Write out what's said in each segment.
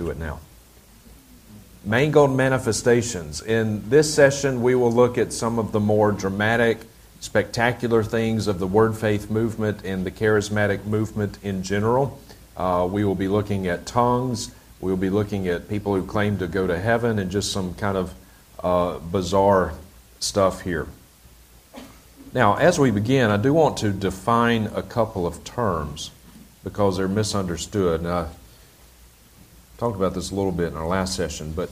Do it now. Mangled manifestations. In this session, we will look at some of the more dramatic, spectacular things of the Word Faith movement and the charismatic movement in general. Uh, we will be looking at tongues. We will be looking at people who claim to go to heaven and just some kind of uh, bizarre stuff here. Now, as we begin, I do want to define a couple of terms because they're misunderstood. And talked about this a little bit in our last session, but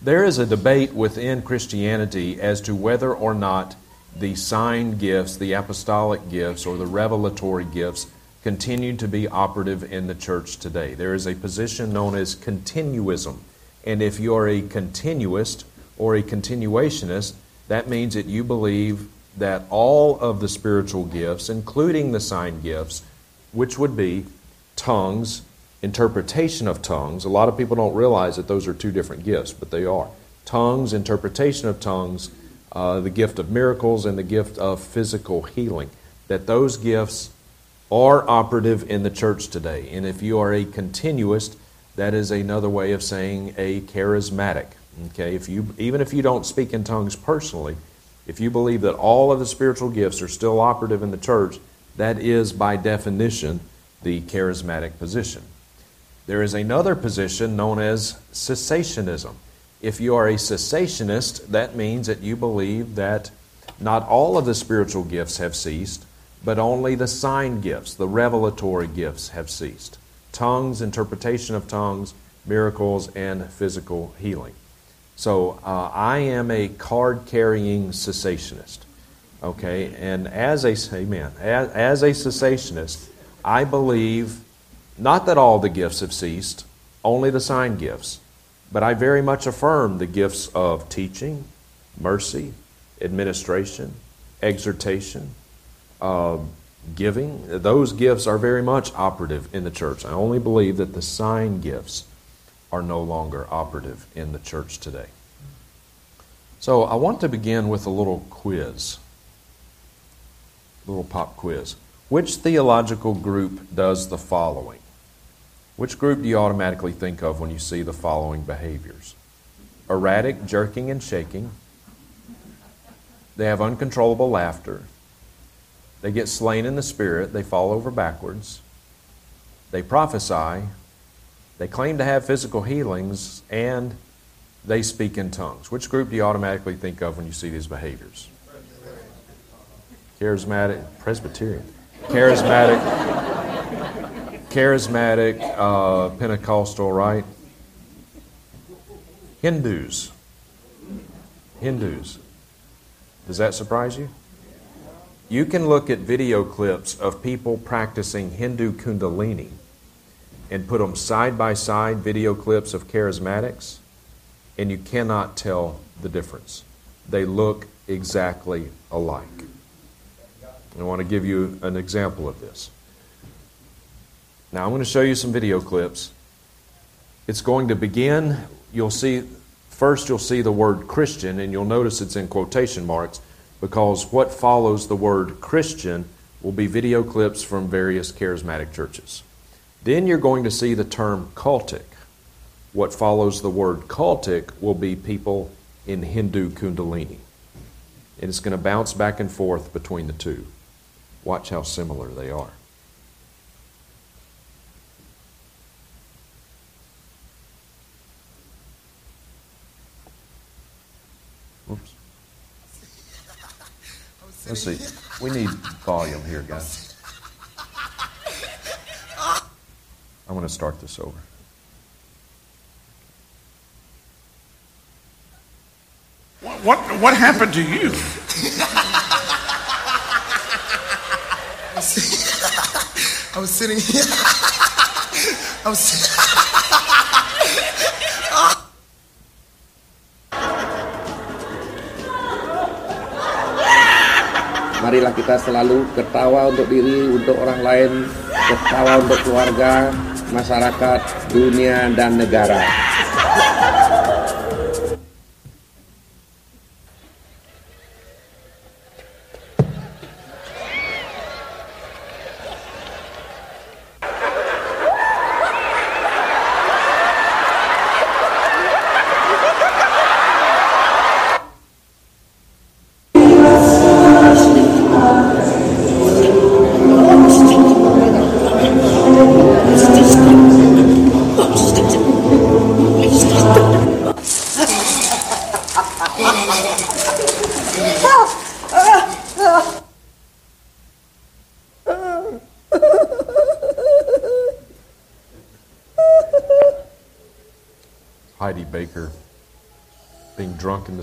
there is a debate within Christianity as to whether or not the sign gifts, the apostolic gifts, or the revelatory gifts continue to be operative in the church today. There is a position known as continuism. And if you are a continuist or a continuationist, that means that you believe that all of the spiritual gifts, including the sign gifts, which would be tongues, interpretation of tongues. A lot of people don't realize that those are two different gifts, but they are. Tongues, interpretation of tongues, uh, the gift of miracles, and the gift of physical healing. That those gifts are operative in the church today. And if you are a continuist, that is another way of saying a charismatic. Okay, if you even if you don't speak in tongues personally, if you believe that all of the spiritual gifts are still operative in the church, that is by definition the charismatic position. There is another position known as cessationism. If you are a cessationist, that means that you believe that not all of the spiritual gifts have ceased, but only the sign gifts, the revelatory gifts have ceased. Tongues, interpretation of tongues, miracles, and physical healing. So uh, I am a card carrying cessationist. Okay, and as a amen, as, as a cessationist, I believe not that all the gifts have ceased, only the sign gifts, but I very much affirm the gifts of teaching, mercy, administration, exhortation, uh, giving. Those gifts are very much operative in the church. I only believe that the sign gifts are no longer operative in the church today. So I want to begin with a little quiz a little pop quiz. Which theological group does the following? Which group do you automatically think of when you see the following behaviors? Erratic jerking and shaking. They have uncontrollable laughter. They get slain in the spirit. They fall over backwards. They prophesy. They claim to have physical healings. And they speak in tongues. Which group do you automatically think of when you see these behaviors? charismatic, Presbyterian, charismatic, charismatic, uh, Pentecostal, right? Hindus. Hindus. Does that surprise you? You can look at video clips of people practicing Hindu Kundalini and put them side by side, video clips of charismatics, and you cannot tell the difference. They look exactly alike. I want to give you an example of this. Now, I'm going to show you some video clips. It's going to begin, you'll see, first you'll see the word Christian, and you'll notice it's in quotation marks because what follows the word Christian will be video clips from various charismatic churches. Then you're going to see the term cultic. What follows the word cultic will be people in Hindu Kundalini. And it's going to bounce back and forth between the two. Watch how similar they are. Let's see. We need volume here, guys. I'm going to start this over. What, what, what happened to you? I was sitting here. I was Marilah kita selalu ketawa untuk diri, untuk orang lain, ketawa untuk keluarga, masyarakat, dunia, dan negara.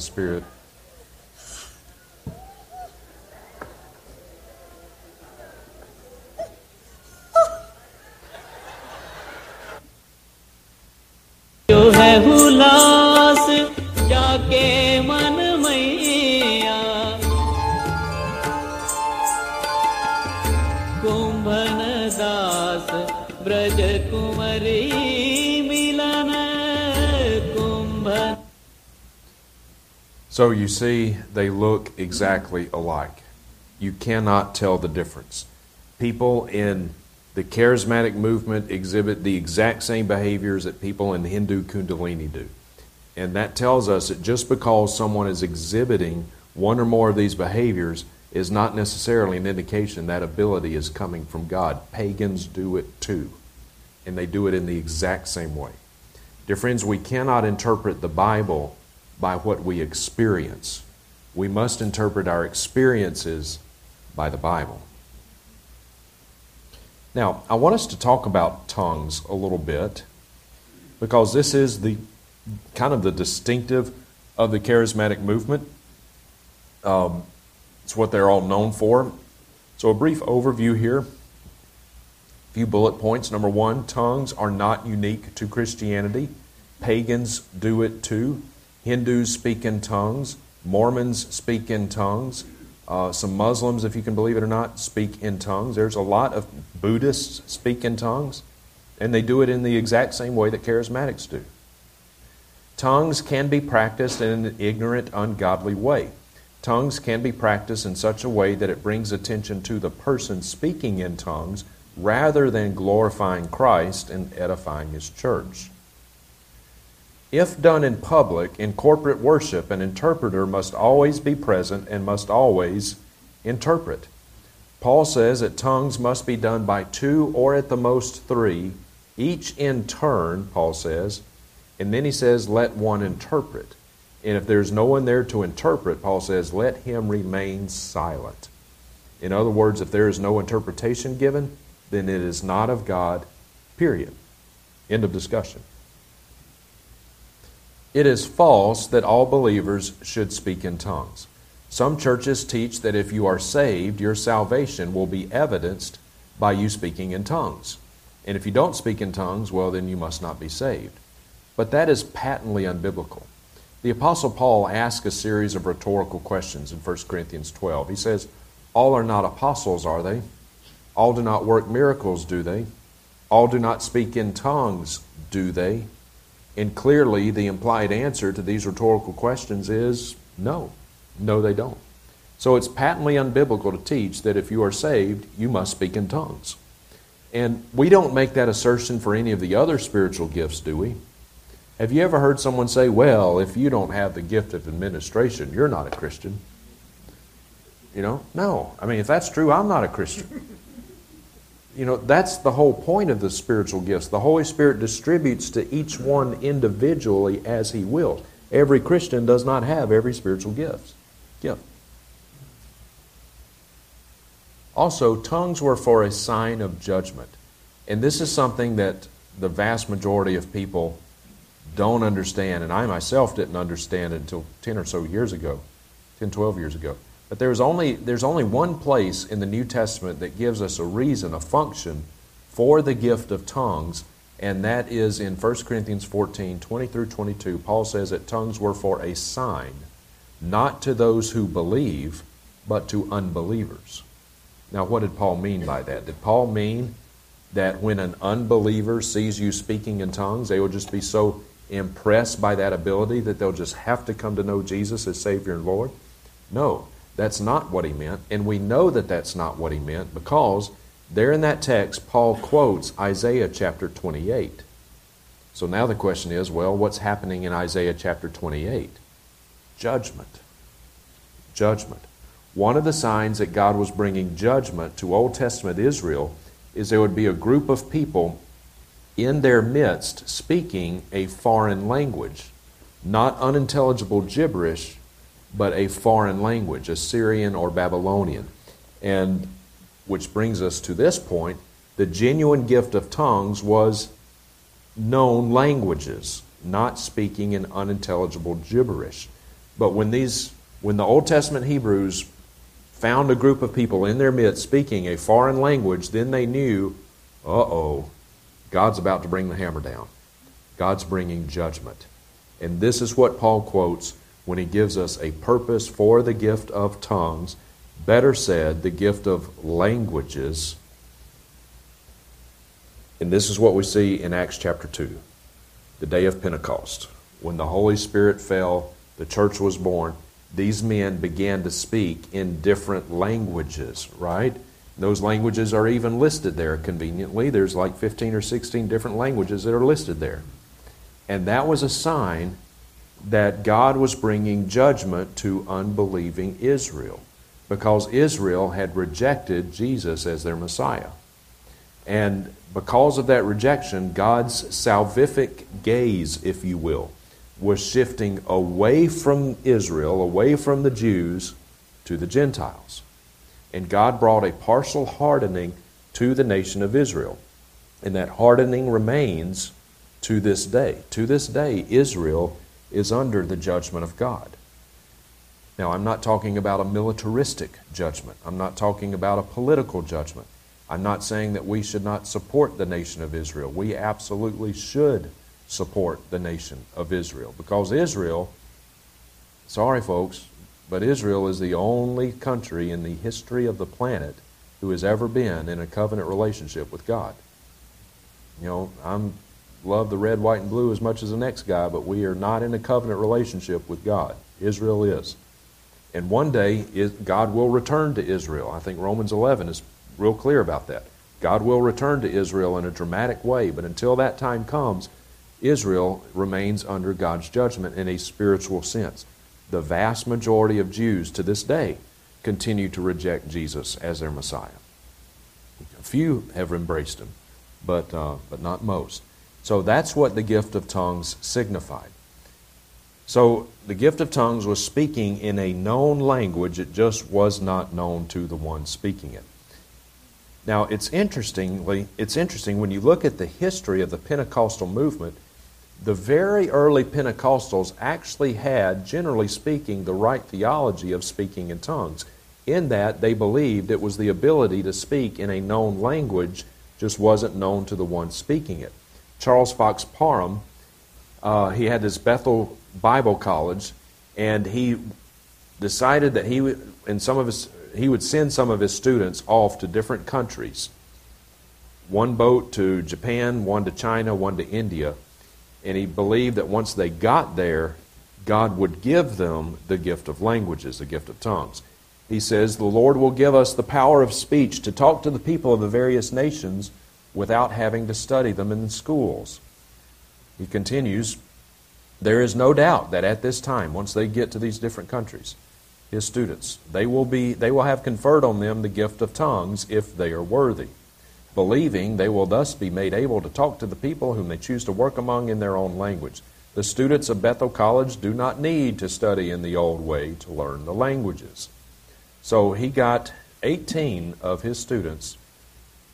Spirit. You see, they look exactly alike. You cannot tell the difference. People in the charismatic movement exhibit the exact same behaviors that people in Hindu Kundalini do. And that tells us that just because someone is exhibiting one or more of these behaviors is not necessarily an indication that ability is coming from God. Pagans do it too, and they do it in the exact same way. Dear friends, we cannot interpret the Bible by what we experience. We must interpret our experiences by the Bible. Now, I want us to talk about tongues a little bit because this is the kind of the distinctive of the charismatic movement. Um, it's what they're all known for. So, a brief overview here. A few bullet points. Number one, tongues are not unique to Christianity. Pagans do it too. Hindus speak in tongues. Mormons speak in tongues. Uh, some Muslims, if you can believe it or not, speak in tongues. There's a lot of Buddhists speak in tongues, and they do it in the exact same way that charismatics do. Tongues can be practiced in an ignorant, ungodly way. Tongues can be practiced in such a way that it brings attention to the person speaking in tongues rather than glorifying Christ and edifying His church. If done in public, in corporate worship, an interpreter must always be present and must always interpret. Paul says that tongues must be done by two or at the most three, each in turn, Paul says. And then he says, let one interpret. And if there's no one there to interpret, Paul says, let him remain silent. In other words, if there is no interpretation given, then it is not of God, period. End of discussion. It is false that all believers should speak in tongues. Some churches teach that if you are saved, your salvation will be evidenced by you speaking in tongues. And if you don't speak in tongues, well, then you must not be saved. But that is patently unbiblical. The Apostle Paul asks a series of rhetorical questions in 1 Corinthians 12. He says, All are not apostles, are they? All do not work miracles, do they? All do not speak in tongues, do they? And clearly, the implied answer to these rhetorical questions is no. No, they don't. So it's patently unbiblical to teach that if you are saved, you must speak in tongues. And we don't make that assertion for any of the other spiritual gifts, do we? Have you ever heard someone say, well, if you don't have the gift of administration, you're not a Christian? You know, no. I mean, if that's true, I'm not a Christian. You know, that's the whole point of the spiritual gifts. The Holy Spirit distributes to each one individually as He wills. Every Christian does not have every spiritual gift. gift. Also, tongues were for a sign of judgment. And this is something that the vast majority of people don't understand, and I myself didn't understand until 10 or so years ago, 10, 12 years ago. But there's only, there's only one place in the New Testament that gives us a reason, a function for the gift of tongues, and that is in 1 Corinthians 14 20 through 22. Paul says that tongues were for a sign, not to those who believe, but to unbelievers. Now, what did Paul mean by that? Did Paul mean that when an unbeliever sees you speaking in tongues, they will just be so impressed by that ability that they'll just have to come to know Jesus as Savior and Lord? No. That's not what he meant. And we know that that's not what he meant because there in that text, Paul quotes Isaiah chapter 28. So now the question is well, what's happening in Isaiah chapter 28? Judgment. Judgment. One of the signs that God was bringing judgment to Old Testament Israel is there would be a group of people in their midst speaking a foreign language, not unintelligible gibberish, but a foreign language, Assyrian or Babylonian. And which brings us to this point the genuine gift of tongues was known languages, not speaking in unintelligible gibberish. But when these when the Old Testament Hebrews found a group of people in their midst speaking a foreign language, then they knew, uh-oh, God's about to bring the hammer down. God's bringing judgment. And this is what Paul quotes when he gives us a purpose for the gift of tongues, better said, the gift of languages. And this is what we see in Acts chapter 2, the day of Pentecost. When the Holy Spirit fell, the church was born, these men began to speak in different languages, right? Those languages are even listed there conveniently. There's like 15 or 16 different languages that are listed there. And that was a sign that God was bringing judgment to unbelieving Israel because Israel had rejected Jesus as their Messiah. And because of that rejection, God's salvific gaze, if you will, was shifting away from Israel, away from the Jews, to the Gentiles. And God brought a partial hardening to the nation of Israel. And that hardening remains to this day. To this day, Israel is under the judgment of God. Now, I'm not talking about a militaristic judgment. I'm not talking about a political judgment. I'm not saying that we should not support the nation of Israel. We absolutely should support the nation of Israel because Israel, sorry folks, but Israel is the only country in the history of the planet who has ever been in a covenant relationship with God. You know, I'm love the red, white, and blue as much as the next guy, but we are not in a covenant relationship with God. Israel is. And one day, God will return to Israel. I think Romans 11 is real clear about that. God will return to Israel in a dramatic way, but until that time comes, Israel remains under God's judgment in a spiritual sense. The vast majority of Jews to this day continue to reject Jesus as their Messiah. A few have embraced him, but, uh, but not most. So that's what the gift of tongues signified. So the gift of tongues was speaking in a known language, it just was not known to the one speaking it. Now it's interestingly, it's interesting when you look at the history of the Pentecostal movement, the very early Pentecostals actually had, generally speaking, the right theology of speaking in tongues, in that they believed it was the ability to speak in a known language, just wasn't known to the one speaking it. Charles Fox Parham, uh, he had this Bethel Bible College, and he decided that he would, in some of his, he would send some of his students off to different countries. One boat to Japan, one to China, one to India. And he believed that once they got there, God would give them the gift of languages, the gift of tongues. He says, The Lord will give us the power of speech to talk to the people of the various nations without having to study them in schools. He continues, there is no doubt that at this time, once they get to these different countries, his students, they will be they will have conferred on them the gift of tongues if they are worthy. Believing they will thus be made able to talk to the people whom they choose to work among in their own language. The students of Bethel College do not need to study in the old way to learn the languages. So he got 18 of his students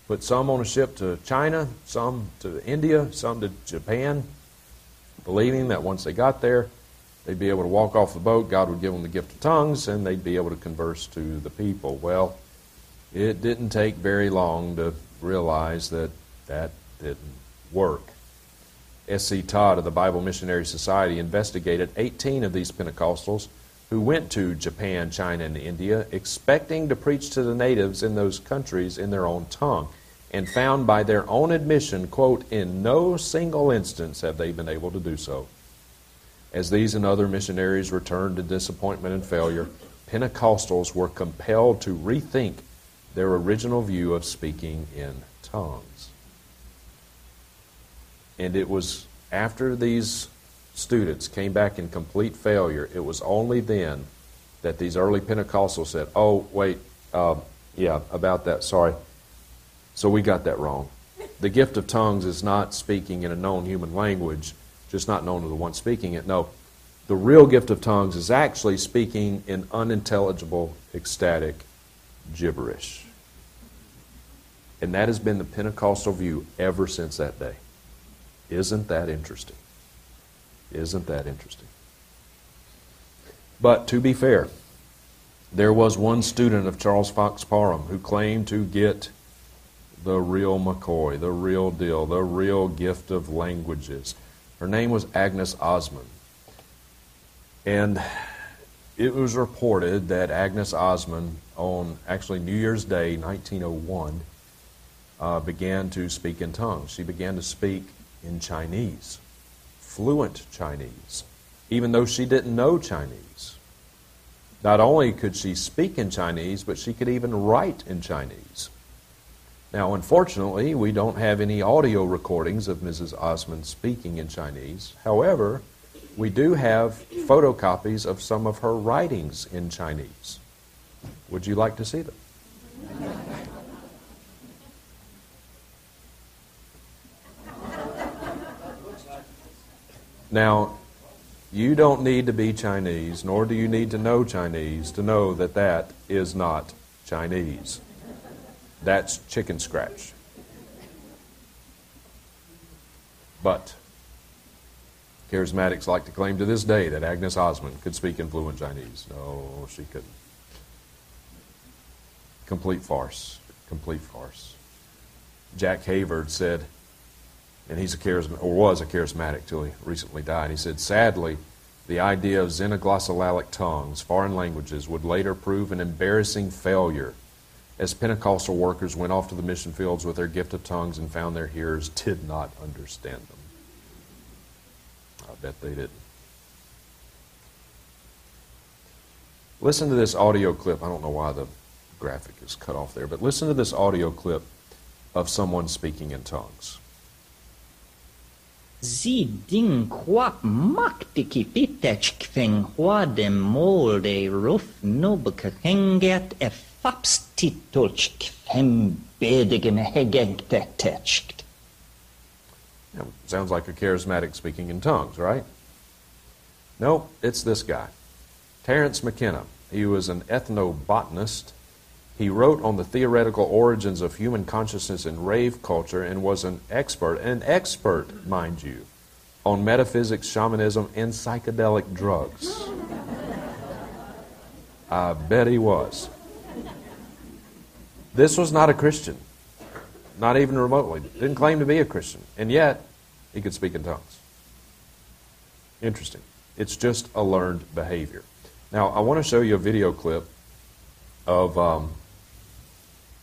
put some on a ship to China, some to India, some to Japan, believing that once they got there, they'd be able to walk off the boat, God would give them the gift of tongues, and they'd be able to converse to the people. Well, it didn't take very long to realize that that didn't work. S.C. Todd of the Bible Missionary Society investigated 18 of these Pentecostals who went to Japan, China, and India, expecting to preach to the natives in those countries in their own tongue, and found by their own admission, quote, in no single instance have they been able to do so. As these and other missionaries returned to disappointment and failure, Pentecostals were compelled to rethink their original view of speaking in tongues. And it was after these students came back in complete failure, it was only then that these early Pentecostals said, Oh, wait, uh, yeah, about that, sorry. So we got that wrong. The gift of tongues is not speaking in a known human language, just not known to the one speaking it. No, the real gift of tongues is actually speaking in unintelligible, ecstatic gibberish. And that has been the Pentecostal view ever since that day. Isn't that interesting? Isn't that interesting? But to be fair, there was one student of Charles Fox Parham who claimed to get the real McCoy, the real deal, the real gift of languages. Her name was Agnes Ozman. And it was reported that Agnes Ozman, on actually New Year's Day, 1901, uh, began to speak in tongues. She began to speak in Chinese, fluent Chinese, even though she didn't know Chinese. Not only could she speak in Chinese, but she could even write in Chinese. Now, unfortunately, we don't have any audio recordings of Mrs. Ozman speaking in Chinese. However, we do have photocopies of some of her writings in Chinese. Would you like to see them? Now, you don't need to be Chinese, nor do you need to know Chinese to know that that is not Chinese. That's chicken scratch. But charismatics like to claim to this day that Agnes Ozman could speak in fluent Chinese. No, she couldn't. Complete farce. Complete farce. Jack Hayford said, and he's a charismatic, or was a charismatic till he recently died. He said, sadly, the idea of xenoglossolalia tongues, foreign languages, would later prove an embarrassing failure as Pentecostal workers went off to the mission fields with their gift of tongues and found their hearers did not understand them. I bet they didn't. Listen to this audio clip. I don't know why the graphic is cut off there, but listen to this audio clip of someone speaking in tongues. Sie ding quap maktiki pitech kveng de molde ruf nobekakenget e fapstitolch kvem bedigen hegegtetechkt. Now, sounds like a charismatic speaking in tongues, right? No, it's this guy, Terence McKenna. He was an ethnobotanist. He wrote on the theoretical origins of human consciousness and rave culture and was an expert, an expert, mind you, on metaphysics, shamanism, and psychedelic drugs. I bet he was. This was not a Christian. Not even remotely. Didn't claim to be a Christian. And yet, he could speak in tongues. Interesting. It's just a learned behavior. Now, I want to show you a video clip of um,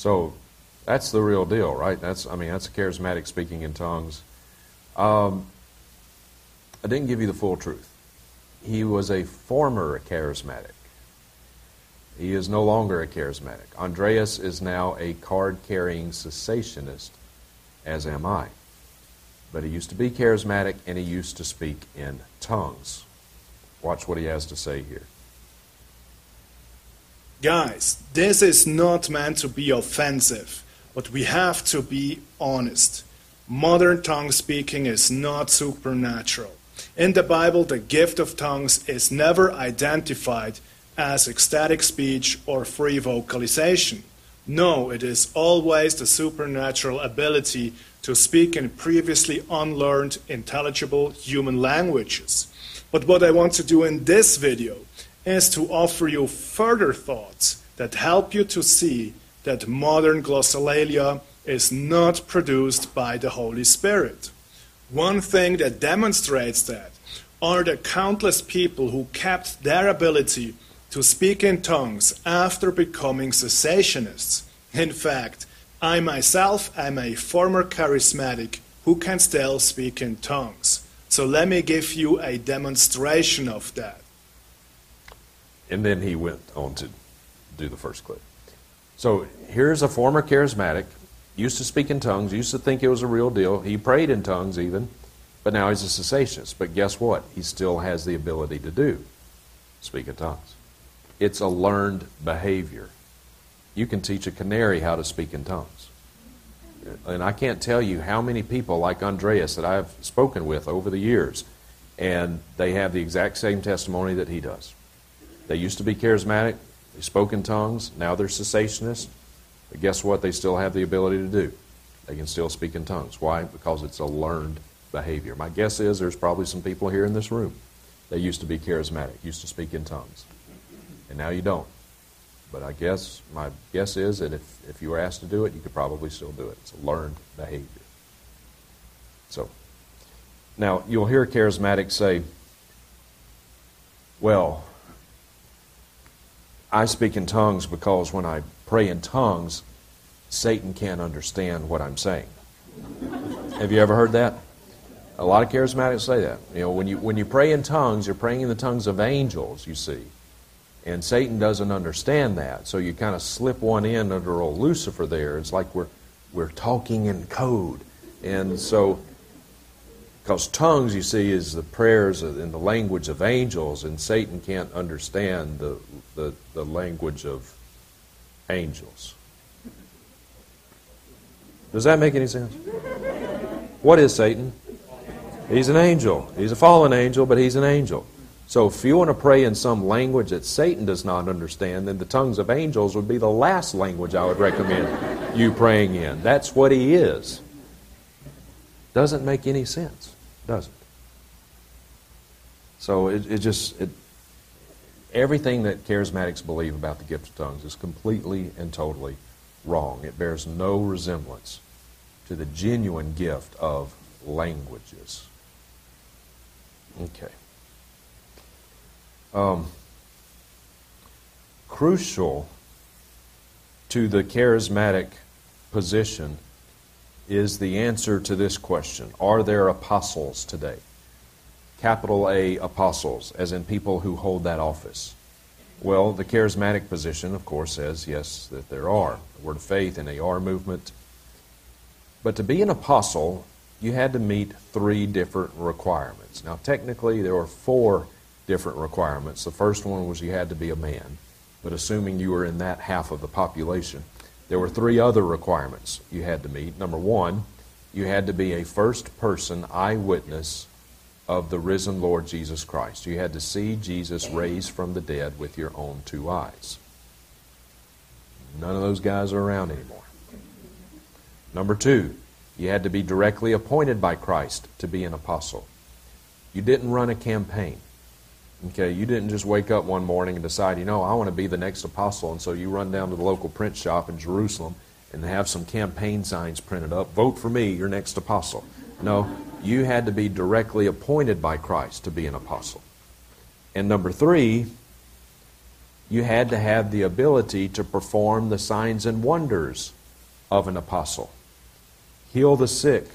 So that's the real deal, right? That's I mean that's charismatic speaking in tongues. Um, I didn't give you the full truth. He was a former charismatic. He is no longer a charismatic. Andreas is now a card carrying cessationist, as am I. But he used to be charismatic and he used to speak in tongues. Watch what he has to say here. Guys, this is not meant to be offensive, but we have to be honest. Modern tongue speaking is not supernatural. In the Bible, the gift of tongues is never identified as ecstatic speech or free vocalization. No, it is always the supernatural ability to speak in previously unlearned, intelligible human languages. But what I want to do in this video is to offer you further thoughts that help you to see that modern glossolalia is not produced by the Holy Spirit. One thing that demonstrates that are the countless people who kept their ability to speak in tongues after becoming cessationists. In fact, I myself am a former charismatic who can still speak in tongues. So let me give you a demonstration of that. And then he went on to do the first clip. So here's a former charismatic, used to speak in tongues, used to think it was a real deal. He prayed in tongues even. But now he's a cessationist. But guess what? He still has the ability to do speak in tongues. It's a learned behavior. You can teach a canary how to speak in tongues. And I can't tell you how many people like Andreas that I've spoken with over the years, and they have the exact same testimony that he does. They used to be charismatic, they spoke in tongues, now they're cessationists. But guess what? They still have the ability to do. They can still speak in tongues. Why? Because it's a learned behavior. My guess is there's probably some people here in this room that used to be charismatic, used to speak in tongues, and now you don't. But I guess my guess is that if, if you were asked to do it, you could probably still do it. It's a learned behavior. So, now you'll hear charismatics say, well, I speak in tongues because when I pray in tongues, Satan can't understand what I'm saying. Have you ever heard that? A lot of charismatics say that. You know, when you when you pray in tongues, you're praying in the tongues of angels, you see. And Satan doesn't understand that. So you kind of slip one in under old Lucifer there. It's like we're we're talking in code. And so because tongues, you see, is the prayers in the language of angels, and Satan can't understand the, the, the language of angels. Does that make any sense? What is Satan? He's an angel. He's a fallen angel, but he's an angel. So if you want to pray in some language that Satan does not understand, then the tongues of angels would be the last language I would recommend you praying in. That's what he is. Doesn't make any sense, does it? So it, it just, it, everything that charismatics believe about the gift of tongues is completely and totally wrong. It bears no resemblance to the genuine gift of languages. Okay. Um, crucial to the charismatic position is the answer to this question Are there apostles today? Capital A apostles, as in people who hold that office. Well, the charismatic position, of course, says yes, that there are. The Word of Faith and the R movement. But to be an apostle, you had to meet three different requirements. Now, technically, there were four different requirements. The first one was you had to be a man, but assuming you were in that half of the population, there were three other requirements you had to meet. Number one, you had to be a first person eyewitness of the risen Lord Jesus Christ. You had to see Jesus raised from the dead with your own two eyes. None of those guys are around anymore. Number two, you had to be directly appointed by Christ to be an apostle. You didn't run a campaign. Okay, you didn't just wake up one morning and decide, you know, I want to be the next apostle, and so you run down to the local print shop in Jerusalem and have some campaign signs printed up. Vote for me, your next apostle. No, you had to be directly appointed by Christ to be an apostle. And number three, you had to have the ability to perform the signs and wonders of an apostle heal the sick,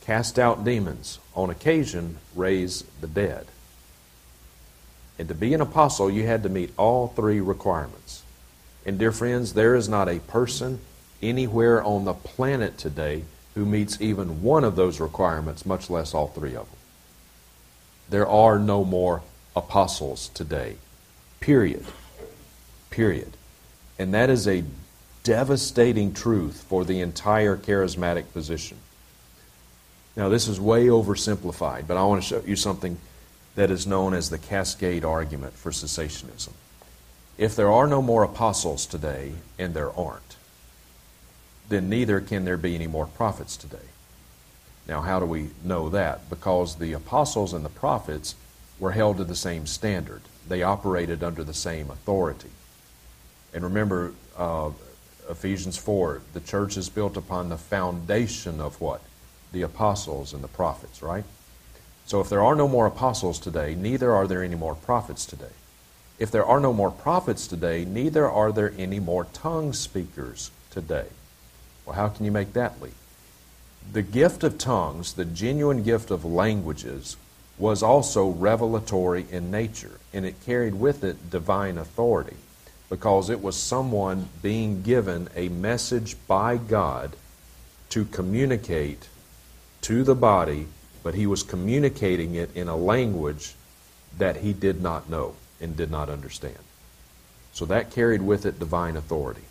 cast out demons, on occasion, raise the dead. And to be an apostle, you had to meet all three requirements. And, dear friends, there is not a person anywhere on the planet today who meets even one of those requirements, much less all three of them. There are no more apostles today. Period. Period. And that is a devastating truth for the entire charismatic position. Now, this is way oversimplified, but I want to show you something that is known as the cascade argument for cessationism. If there are no more apostles today, and there aren't, then neither can there be any more prophets today. Now, how do we know that? Because the apostles and the prophets were held to the same standard, they operated under the same authority. And remember, uh, Ephesians 4, the church is built upon the foundation of what? The apostles and the prophets, right? So if there are no more apostles today, neither are there any more prophets today. If there are no more prophets today, neither are there any more tongue speakers today. Well, how can you make that leap? The gift of tongues, the genuine gift of languages, was also revelatory in nature, and it carried with it divine authority because it was someone being given a message by God to communicate to the body but he was communicating it in a language that he did not know and did not understand. So that carried with it divine authority.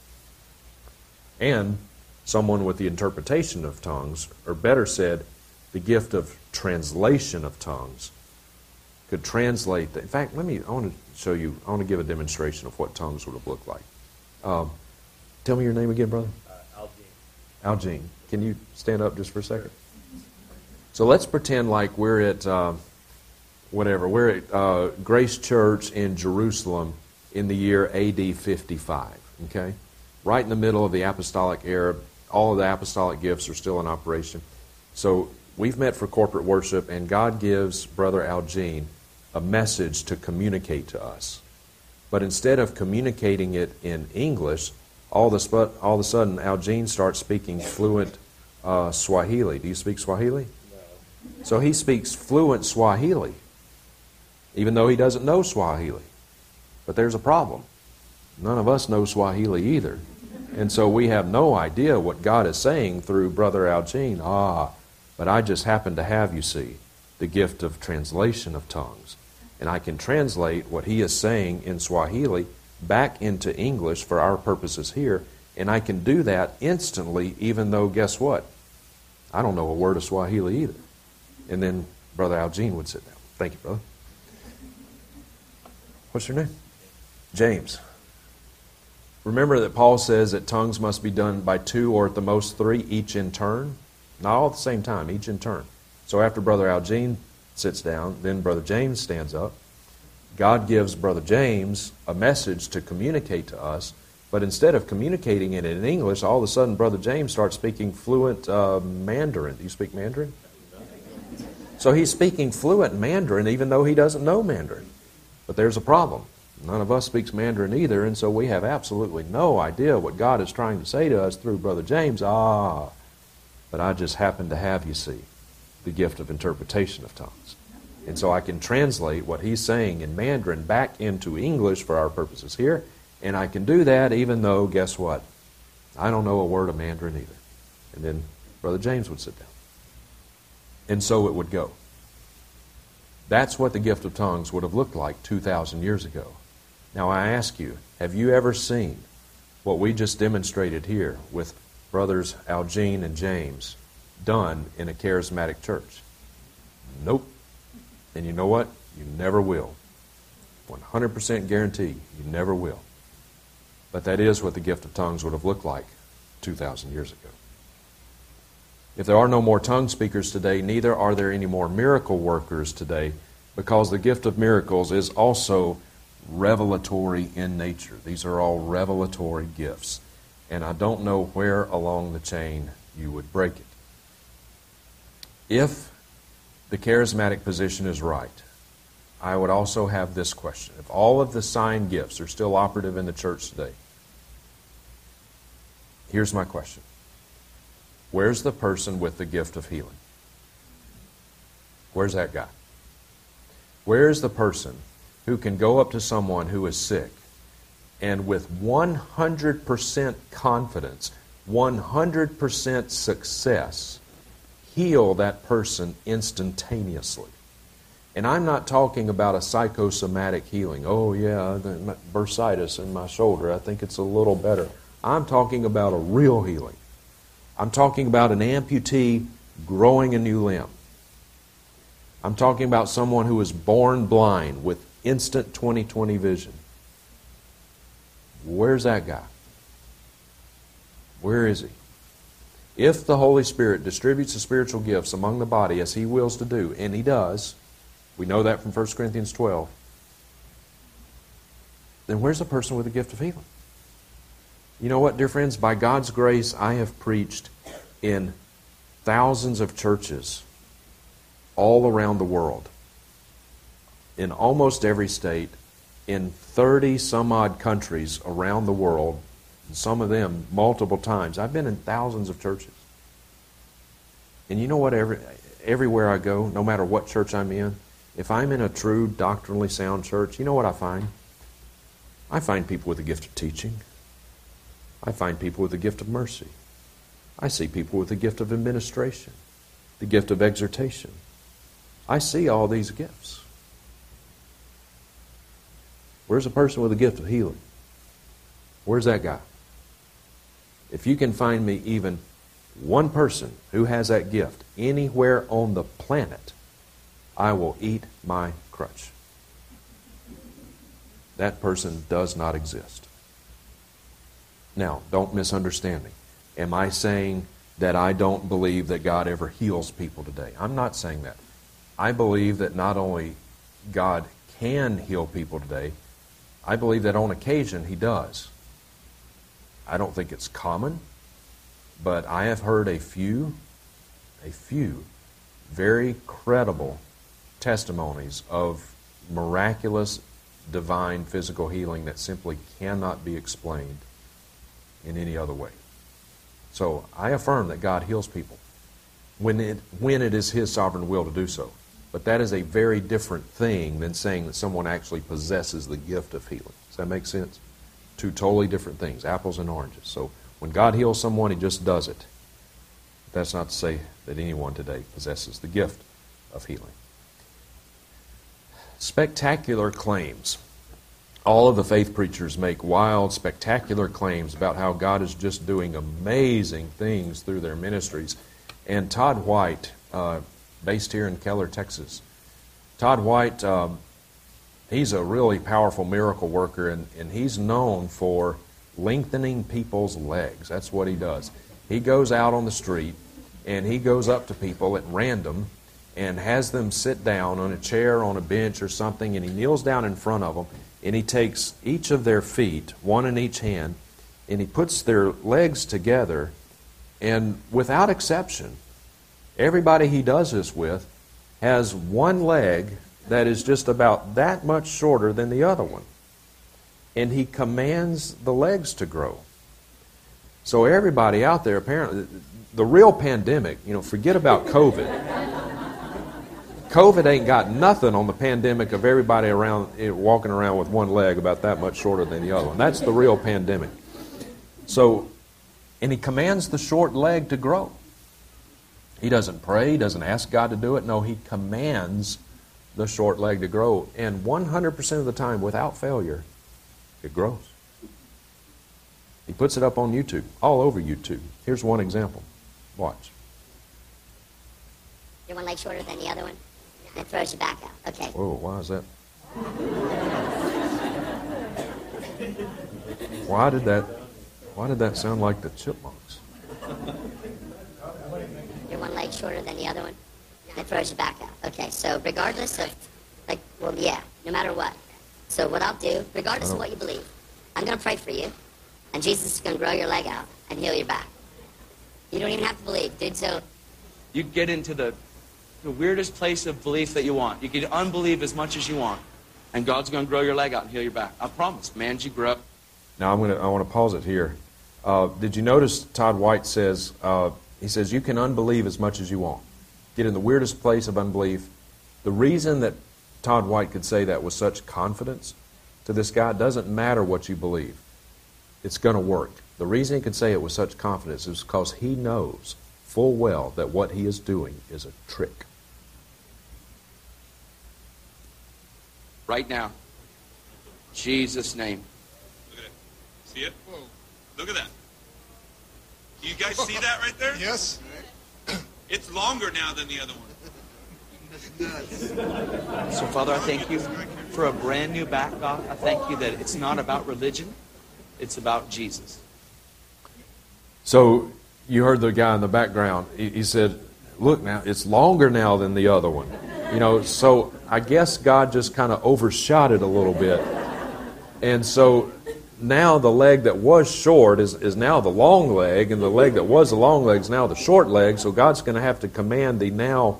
And someone with the interpretation of tongues, or better said, the gift of translation of tongues, could translate. The, in fact, let me. I want to show you. I want to give a demonstration of what tongues would have looked like. Um, tell me your name again, brother. Uh, Algene. Algene. Can you stand up just for a second? So let's pretend like we're at uh, whatever. We're at uh, Grace Church in Jerusalem in the year AD 55. Okay, right in the middle of the apostolic era. All of the apostolic gifts are still in operation. So we've met for corporate worship, and God gives Brother Algene a message to communicate to us. But instead of communicating it in English, all of a, all of a sudden Algene starts speaking fluent uh, Swahili. Do you speak Swahili? So he speaks fluent Swahili, even though he doesn't know Swahili. But there's a problem. None of us know Swahili either. And so we have no idea what God is saying through Brother Algene. Ah, but I just happen to have, you see, the gift of translation of tongues and I can translate what he is saying in Swahili back into English for our purposes here, and I can do that instantly, even though, guess what? I don't know a word of Swahili either. And then Brother Algene would sit down. Thank you, brother. What's your name? James. Remember that Paul says that tongues must be done by two or at the most three, each in turn? Not all at the same time, each in turn. So after Brother Algene sits down. Then Brother James stands up. God gives Brother James a message to communicate to us, but instead of communicating it in English, all of a sudden Brother James starts speaking fluent uh, Mandarin. Do you speak Mandarin? So he's speaking fluent Mandarin even though he doesn't know Mandarin. But there's a problem. None of us speaks Mandarin either, and so we have absolutely no idea what God is trying to say to us through Brother James. Ah, but I just happen to have, you see, the gift of interpretation of tongues. And so I can translate what he's saying in Mandarin back into English for our purposes here. And I can do that even though, guess what? I don't know a word of Mandarin either. And then Brother James would sit down. And so it would go. That's what the gift of tongues would have looked like 2,000 years ago. Now I ask you, have you ever seen what we just demonstrated here with brothers Algene and James done in a charismatic church? Nope. And you know what? You never will. 100% guarantee you never will. But that is what the gift of tongues would have looked like 2,000 years ago. If there are no more tongue speakers today, neither are there any more miracle workers today because the gift of miracles is also revelatory in nature. These are all revelatory gifts. And I don't know where along the chain you would break it. If the charismatic position is right, I would also have this question. If all of the sign gifts are still operative in the church today, here's my question Where's the person with the gift of healing? Where's that guy? Where's the person who can go up to someone who is sick and with 100% confidence, 100% success, heal that person instantaneously. And I'm not talking about a psychosomatic healing. Oh, yeah, bursitis in my shoulder. I think it's a little better. I'm talking about a real healing. I'm talking about an amputee growing a new limb. I'm talking about someone who was born blind with instant 20/20 vision. Where's that guy? Where is he? If the Holy Spirit distributes the spiritual gifts among the body as He wills to do, and He does, we know that from 1 Corinthians 12, then where's the person with the gift of healing? You know what, dear friends? By God's grace, I have preached in thousands of churches all around the world, in almost every state, in 30 some odd countries around the world and some of them multiple times. I've been in thousands of churches. And you know what? Every, everywhere I go, no matter what church I'm in, if I'm in a true doctrinally sound church, you know what I find? I find people with the gift of teaching. I find people with the gift of mercy. I see people with the gift of administration, the gift of exhortation, I see all these gifts. Where's a person with a gift of healing? Where's that guy? If you can find me even one person who has that gift anywhere on the planet, I will eat my crutch. That person does not exist. Now, don't misunderstand me. Am I saying that I don't believe that God ever heals people today? I'm not saying that. I believe that not only God can heal people today, I believe that on occasion He does. I don't think it's common, but I have heard a few, a few very credible testimonies of miraculous divine physical healing that simply cannot be explained in any other way. So I affirm that God heals people when it, when it is His sovereign will to do so. But that is a very different thing than saying that someone actually possesses the gift of healing. Does that make sense? Two totally different things, apples and oranges. So when God heals someone, He just does it. That's not to say that anyone today possesses the gift of healing. Spectacular claims. All of the faith preachers make wild, spectacular claims about how God is just doing amazing things through their ministries. And Todd White, uh, based here in Keller, Texas, Todd White, um, he's a really powerful miracle worker, and, and he's known for lengthening people's legs. That's what he does. He goes out on the street and he goes up to people at random and has them sit down on a chair, on a bench, or something, and he kneels down in front of them and he takes each of their feet, one in each hand, and he puts their legs together, and without exception, everybody he does this with has one leg that is just about that much shorter than the other one. And he commands the legs to grow. So everybody out there, apparently, the real pandemic, you know, forget about COVID. COVID ain't got nothing on the pandemic of everybody around eh, walking around with one leg about that much shorter than the other one. That's the real pandemic. So, and he commands the short leg to grow. He doesn't pray, he doesn't ask God to do it. No, he commands the short leg to grow. And 100% of the time, without failure, it grows. He puts it up on YouTube, all over YouTube. Here's one example. Watch. Your one leg shorter than the other one? And it throws you back out. Okay. Whoa, why is that? Why did that why did that sound like the chipmunks? Your one leg shorter than the other one? And it throws you back out. Okay, so regardless of, like, well, yeah, no matter what. So what I'll do, regardless of oh. what you believe, I'm going to pray for you, and Jesus is going to grow your leg out and heal your back. You don't even have to believe, dude. So You get into the, the weirdest place of belief that you want. You can unbelieve as much as you want, and God's going to grow your leg out and heal your back. I promise. Man, you grew up. Now I'm going to I want to pause it here. Uh, did you notice Todd White says uh, he says you can unbelieve as much as you want. Get in the weirdest place of unbelief. The reason that Todd White could say that with such confidence to this guy doesn't matter what you believe. It's going to work. The reason he could say it with such confidence is because he knows full well that what he is doing is a trick. Right now. Jesus' name. Look at it. See it? Whoa. Look at that. Do you guys see that right there? Yes. It's longer now than the other one. So, Father, I thank you for a brand new back, God. I thank you that it's not about religion, it's about Jesus. So you heard the guy in the background. He, he said, "Look now, it's longer now than the other one." You know, so I guess God just kind of overshot it a little bit, and so now the leg that was short is, is now the long leg, and the leg that was the long leg is now the short leg. So God's going to have to command the now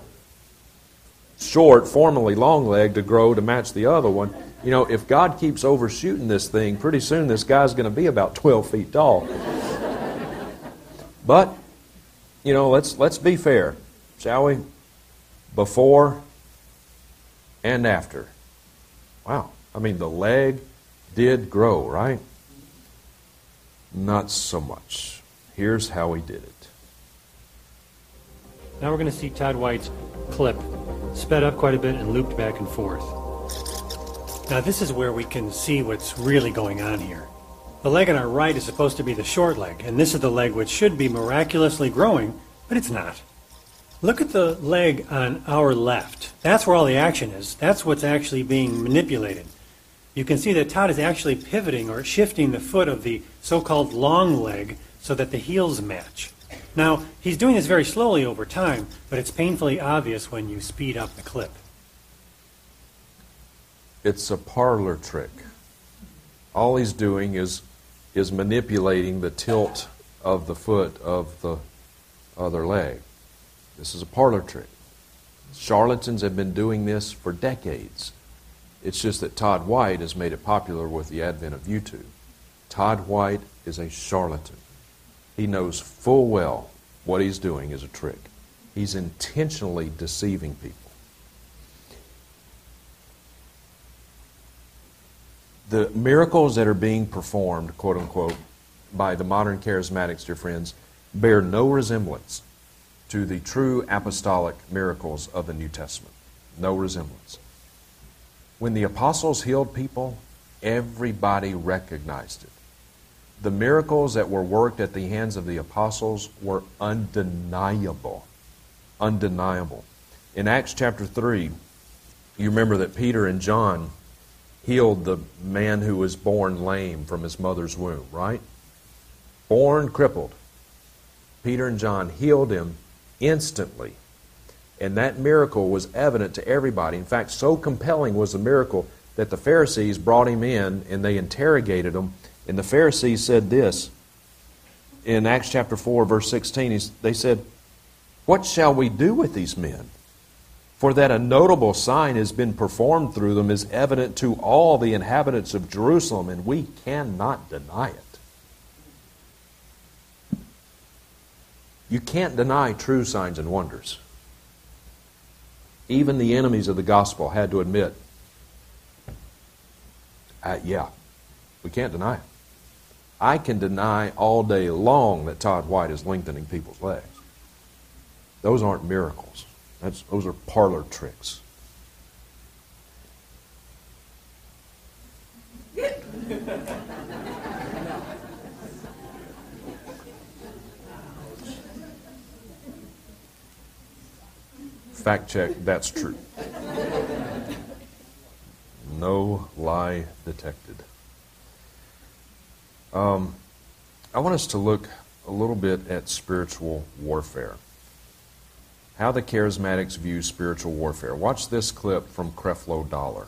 short, formerly long leg to grow to match the other one. You know, if God keeps overshooting this thing, pretty soon this guy's going to be about 12 feet tall. But, you know, let's, let's be fair, shall we? Before and after. Wow. I mean, the leg did grow, right? Not so much. Here's how he did it. Now we're going to see Todd White's clip sped up quite a bit and looped back and forth. Now, this is where we can see what's really going on here. The leg on our right is supposed to be the short leg, and this is the leg which should be miraculously growing, but it's not. Look at the leg on our left. That's where all the action is. That's what's actually being manipulated. You can see that Todd is actually pivoting or shifting the foot of the so called long leg so that the heels match. Now, he's doing this very slowly over time, but it's painfully obvious when you speed up the clip. It's a parlor trick. All he's doing is is manipulating the tilt of the foot of the other leg. This is a parlor trick. Charlatans have been doing this for decades. It's just that Todd White has made it popular with the advent of YouTube. Todd White is a charlatan. He knows full well what he's doing is a trick. He's intentionally deceiving people. The miracles that are being performed, quote unquote, by the modern charismatics, dear friends, bear no resemblance to the true apostolic miracles of the New Testament. No resemblance. When the apostles healed people, everybody recognized it. The miracles that were worked at the hands of the apostles were undeniable. Undeniable. In Acts chapter 3, you remember that Peter and John healed the man who was born lame from his mother's womb, right? Born crippled. Peter and John healed him instantly. And that miracle was evident to everybody. In fact, so compelling was the miracle that the Pharisees brought him in and they interrogated him. And the Pharisees said this in Acts chapter 4, verse 16. They said, What shall we do with these men? For that a notable sign has been performed through them is evident to all the inhabitants of Jerusalem, and we cannot deny it. You can't deny true signs and wonders. Even the enemies of the gospel had to admit, uh, yeah, we can't deny it. I can deny all day long that Todd White is lengthening people's legs. Those aren't miracles. That's, those are parlor tricks. Fact check, that's true. No lie detected. Um, I want us to look a little bit at spiritual warfare. How the charismatics view spiritual warfare. Watch this clip from Creflo Dollar.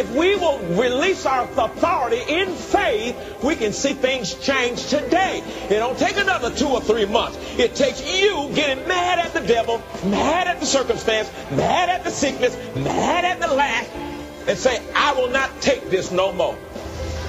If we will release our authority in faith, we can see things change today. It don't take another two or three months. It takes you getting mad at the devil, mad at the circumstance, mad at the sickness, mad at the lack, and say, I will not take this no more.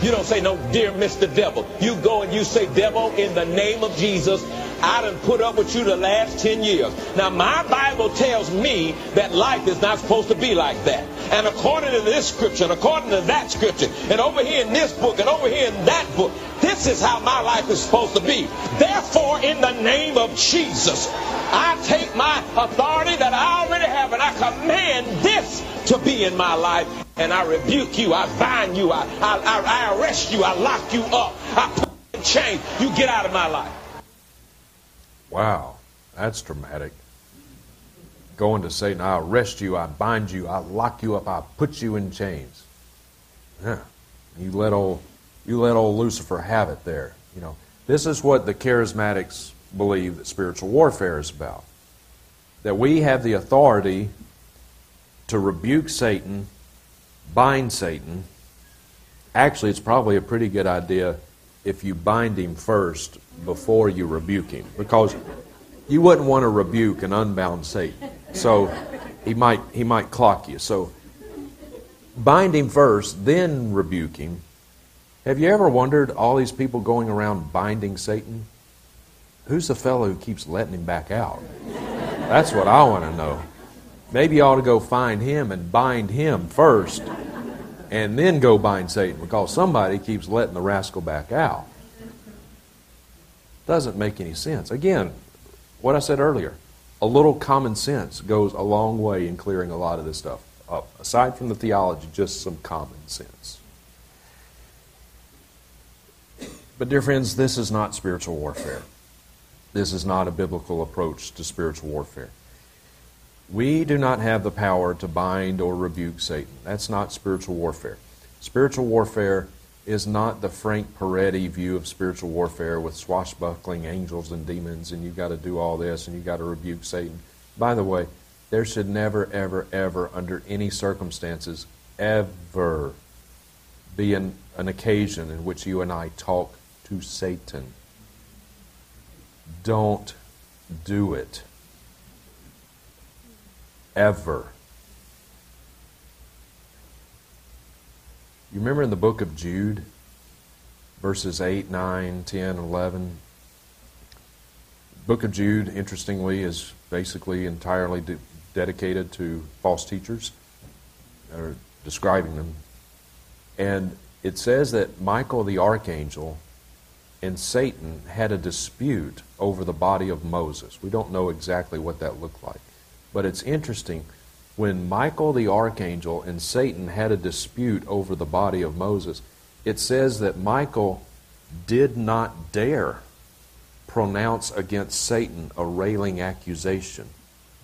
You don't say no, dear Mr. Devil. You go and you say, Devil, in the name of Jesus, I done put up with you the last 10 years. Now, my Bible tells me that life is not supposed to be like that. And according to this scripture, and according to that scripture, and over here in this book, and over here in that book, this is how my life is supposed to be. Therefore, in the name of Jesus, I take my authority that I already have, and I command this to be in my life. And I rebuke you, I bind you, I, I, I, arrest you, I lock you up, I put you in chains. You get out of my life. Wow, that's dramatic. Going to Satan, I arrest you, I bind you, I lock you up, I put you in chains. Yeah. You let old you let old Lucifer have it there. You know. This is what the charismatics believe that spiritual warfare is about. That we have the authority to rebuke Satan, bind Satan. Actually, it's probably a pretty good idea if you bind him first before you rebuke him because you wouldn't want to rebuke an unbound Satan. So he might he might clock you. So bind him first, then rebuke him. Have you ever wondered all these people going around binding Satan? Who's the fellow who keeps letting him back out? That's what I want to know. Maybe you ought to go find him and bind him first and then go bind Satan because somebody keeps letting the rascal back out. Doesn't make any sense. Again, what I said earlier, a little common sense goes a long way in clearing a lot of this stuff up. Aside from the theology, just some common sense. But, dear friends, this is not spiritual warfare. This is not a biblical approach to spiritual warfare. We do not have the power to bind or rebuke Satan. That's not spiritual warfare. Spiritual warfare is not the Frank Peretti view of spiritual warfare with swashbuckling angels and demons, and you've got to do all this, and you've got to rebuke Satan. By the way, there should never, ever, ever, under any circumstances, ever be an, an occasion in which you and I talk to Satan. Don't do it. Ever. You remember in the book of Jude, verses 8, 9, 10, 11? Book of Jude, interestingly, is basically entirely de- dedicated to false teachers, or describing them. And it says that Michael the archangel and Satan had a dispute over the body of Moses. We don't know exactly what that looked like. But it's interesting when Michael the archangel and Satan had a dispute over the body of Moses, it says that Michael did not dare pronounce against Satan a railing accusation,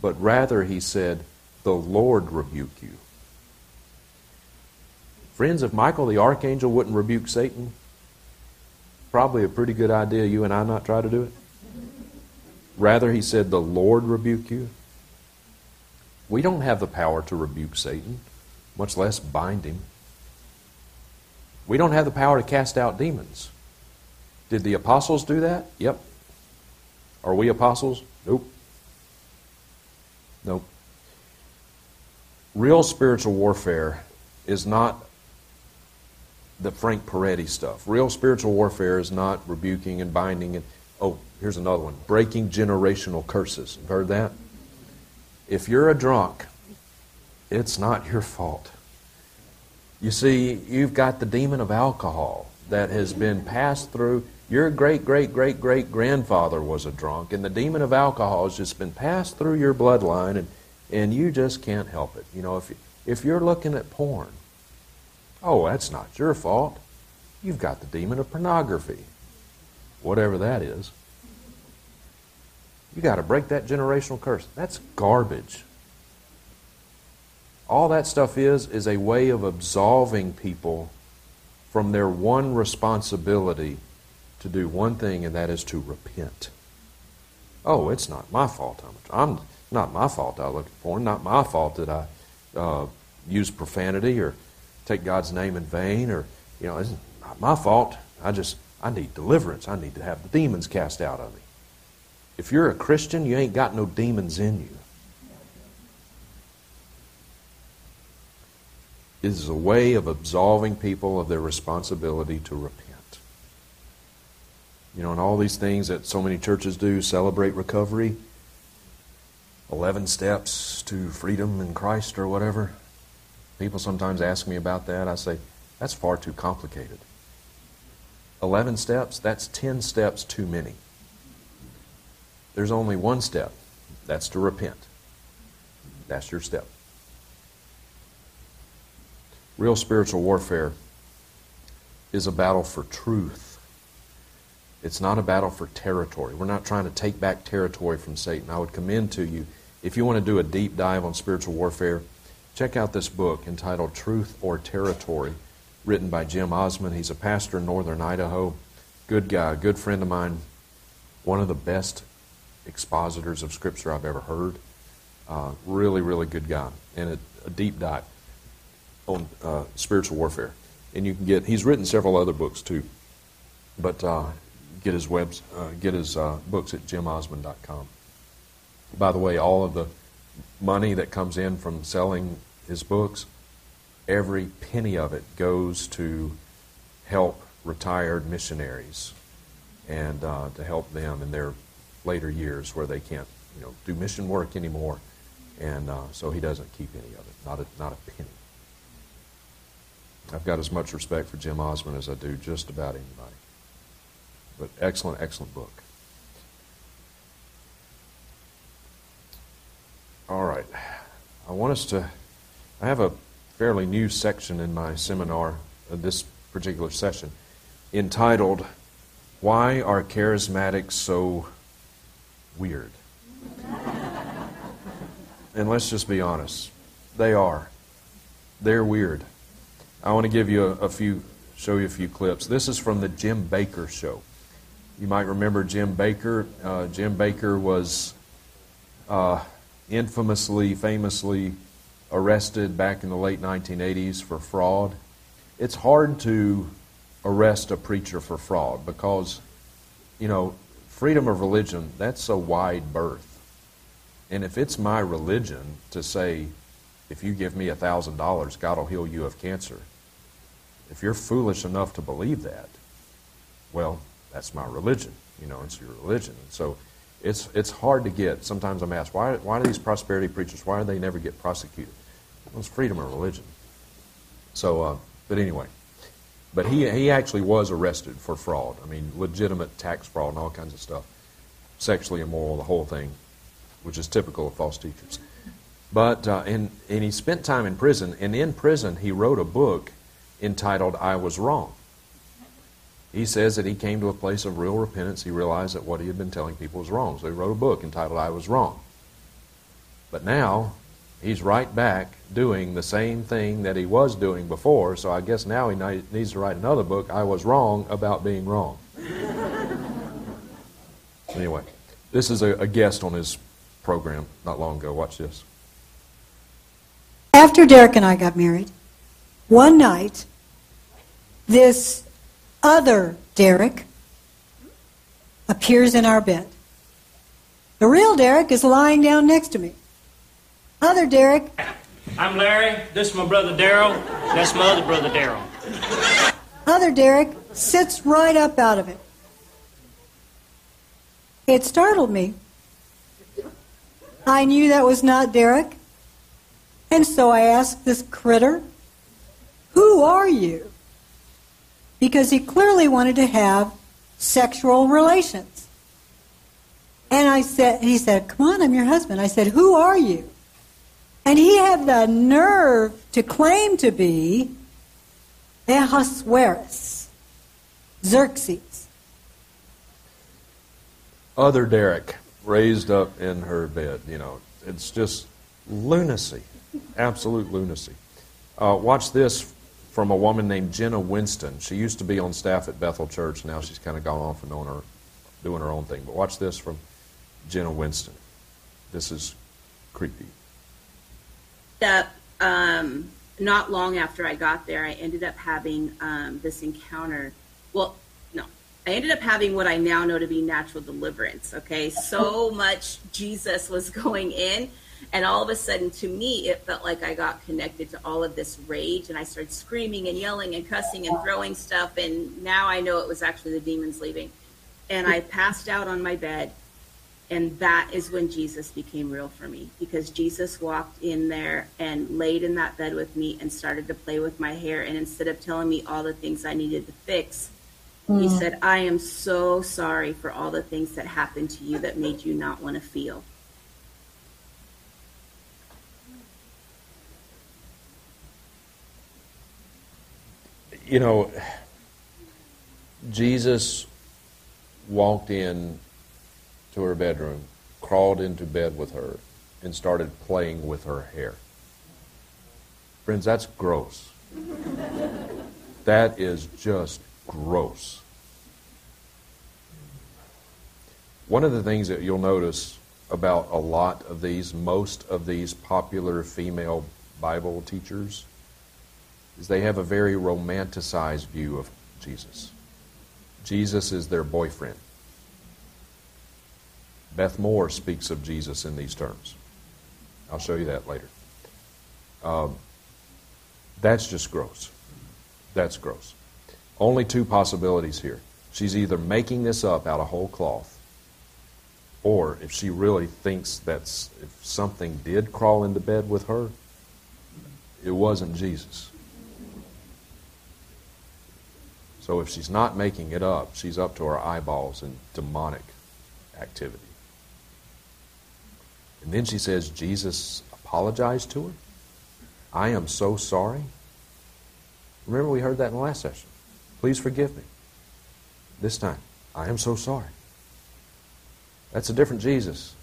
but rather he said, The Lord rebuke you. Friends, if Michael the archangel wouldn't rebuke Satan, probably a pretty good idea you and I not try to do it. Rather, he said, The Lord rebuke you. We don't have the power to rebuke Satan, much less bind him. We don't have the power to cast out demons. Did the apostles do that? Yep. Are we apostles? Nope. Nope. Real spiritual warfare is not the Frank Peretti stuff. Real spiritual warfare is not rebuking and binding and oh, here's another one. Breaking generational curses. You've heard that? If you're a drunk, it's not your fault. You see, you've got the demon of alcohol that has been passed through. Your great, great, great, great grandfather was a drunk, and the demon of alcohol has just been passed through your bloodline, and, and you just can't help it. You know, if, if you're looking at porn, oh, that's not your fault. You've got the demon of pornography, whatever that is. You got to break that generational curse. That's garbage. All that stuff is is a way of absolving people from their one responsibility to do one thing, and that is to repent. Oh, it's not my fault. I'm, I'm not my fault. I look at porn. Not my fault that I uh, use profanity or take God's name in vain, or you know, it's not my fault. I just I need deliverance. I need to have the demons cast out of me. If you're a Christian, you ain't got no demons in you. It is a way of absolving people of their responsibility to repent. You know, and all these things that so many churches do celebrate recovery, 11 steps to freedom in Christ or whatever. People sometimes ask me about that. I say, that's far too complicated. 11 steps, that's 10 steps too many. There's only one step that's to repent. That's your step. Real spiritual warfare is a battle for truth. It's not a battle for territory. We're not trying to take back territory from Satan. I would commend to you, if you want to do a deep dive on spiritual warfare, check out this book entitled Truth or Territory, written by Jim Osman. He's a pastor in northern Idaho. Good guy, good friend of mine, one of the best expositors of Scripture I've ever heard. Uh, really, really good guy, and a, a deep dive on uh, spiritual warfare. And you can get, he's written several other books too, but uh, get his webs, uh, get his uh, books at jimosman.com. By the way, all of the money that comes in from selling his books, every penny of it goes to help retired missionaries and uh, to help them in their later years where they can't, you know, do mission work anymore. And uh, so he doesn't keep any of it, not a, not a penny. I've got as much respect for Jim Osman as I do just about anybody. But excellent, excellent book. All right. I want us to. I have a fairly new section in my seminar, uh, this particular session, entitled Why Are Charismatics So Weird? and let's just be honest. They are. They're weird. I want to give you a, a, few, show you a few clips. This is from the Jim Bakker show. You might remember Jim Bakker. Uh, Jim Bakker was uh, infamously, famously arrested back in the late 1980s for fraud. It's hard to arrest a preacher for fraud because, you know, freedom of religion, that's a wide berth. And if it's my religion to say, if you give me $1,000, God will heal you of cancer, if you're foolish enough to believe that, well, that's my religion. You know, it's your religion. And so it's, it's hard to get. Sometimes I'm asked, why, why do these prosperity preachers, why do they never get prosecuted? Well, it's freedom of religion. So, uh, but anyway. But he, he actually was arrested for fraud. I mean, legitimate tax fraud and all kinds of stuff. Sexually immoral, the whole thing, which is typical of false teachers. But, uh, and, and he spent time in prison, and in prison he wrote a book entitled I Was Wrong. He says that he came to a place of real repentance. He realized that what he had been telling people was wrong. So he wrote a book entitled I Was Wrong. But now he's right back doing the same thing that he was doing before. So I guess now he needs to write another book, I Was Wrong About Being Wrong. anyway, this is a, a guest on his program not long ago. Watch this. After Derek and I got married, one night, this other Derek appears in our bed. The real Derek is lying down next to me. Other Derek. I'm Larry. This is my brother Daryl. That's my other brother Daryl. Other Derek sits right up out of it. It startled me. I knew that was not Derek. And so I asked this critter, Who are you? Because he clearly wanted to have sexual relations. And I said, he said, Come on, I'm your husband. I said, Who are you? And he had the nerve to claim to be Ahasuerus, Xerxes. Other Derek raised up in her bed. You know, it's just lunacy, absolute lunacy. Uh, watch this from a woman named Jenna Winston. She used to be on staff at Bethel Church. Now she's kind of gone off and doing her, doing her own thing. But watch this from Jenna Winston. This is creepy. That um, not long after I got there, I ended up having um, this encounter. Well, no, I ended up having what I now know to be natural deliverance. Okay, so much Jesus was going in and all of a sudden, to me, it felt like I got connected to all of this rage, and I started screaming and yelling and cussing and throwing stuff. And now I know it was actually the demons leaving. And I passed out on my bed, and that is when Jesus became real for me because Jesus walked in there and laid in that bed with me and started to play with my hair. And instead of telling me all the things I needed to fix, mm. he said, I am so sorry for all the things that happened to you that made you not want to feel. you know, Jesus walked in to her bedroom, crawled into bed with her, and started playing with her hair. Friends, that's gross. that is just gross. One of the things that you'll notice about a lot of these, most of these popular female Bible teachers, is they have a very romanticized view of Jesus. Jesus is their boyfriend. Beth Moore speaks of Jesus in these terms. I'll show you that later. Um, that's just gross. That's gross. Only two possibilities here. She's either making this up out of whole cloth, or if she really thinks that if something did crawl into bed with her, it wasn't Jesus. So if she's not making it up, she's up to her eyeballs in demonic activity. And then she says, Jesus apologized to her. I am so sorry. Remember, we heard that in the last session. Please forgive me. This time, I am so sorry. That's a different Jesus.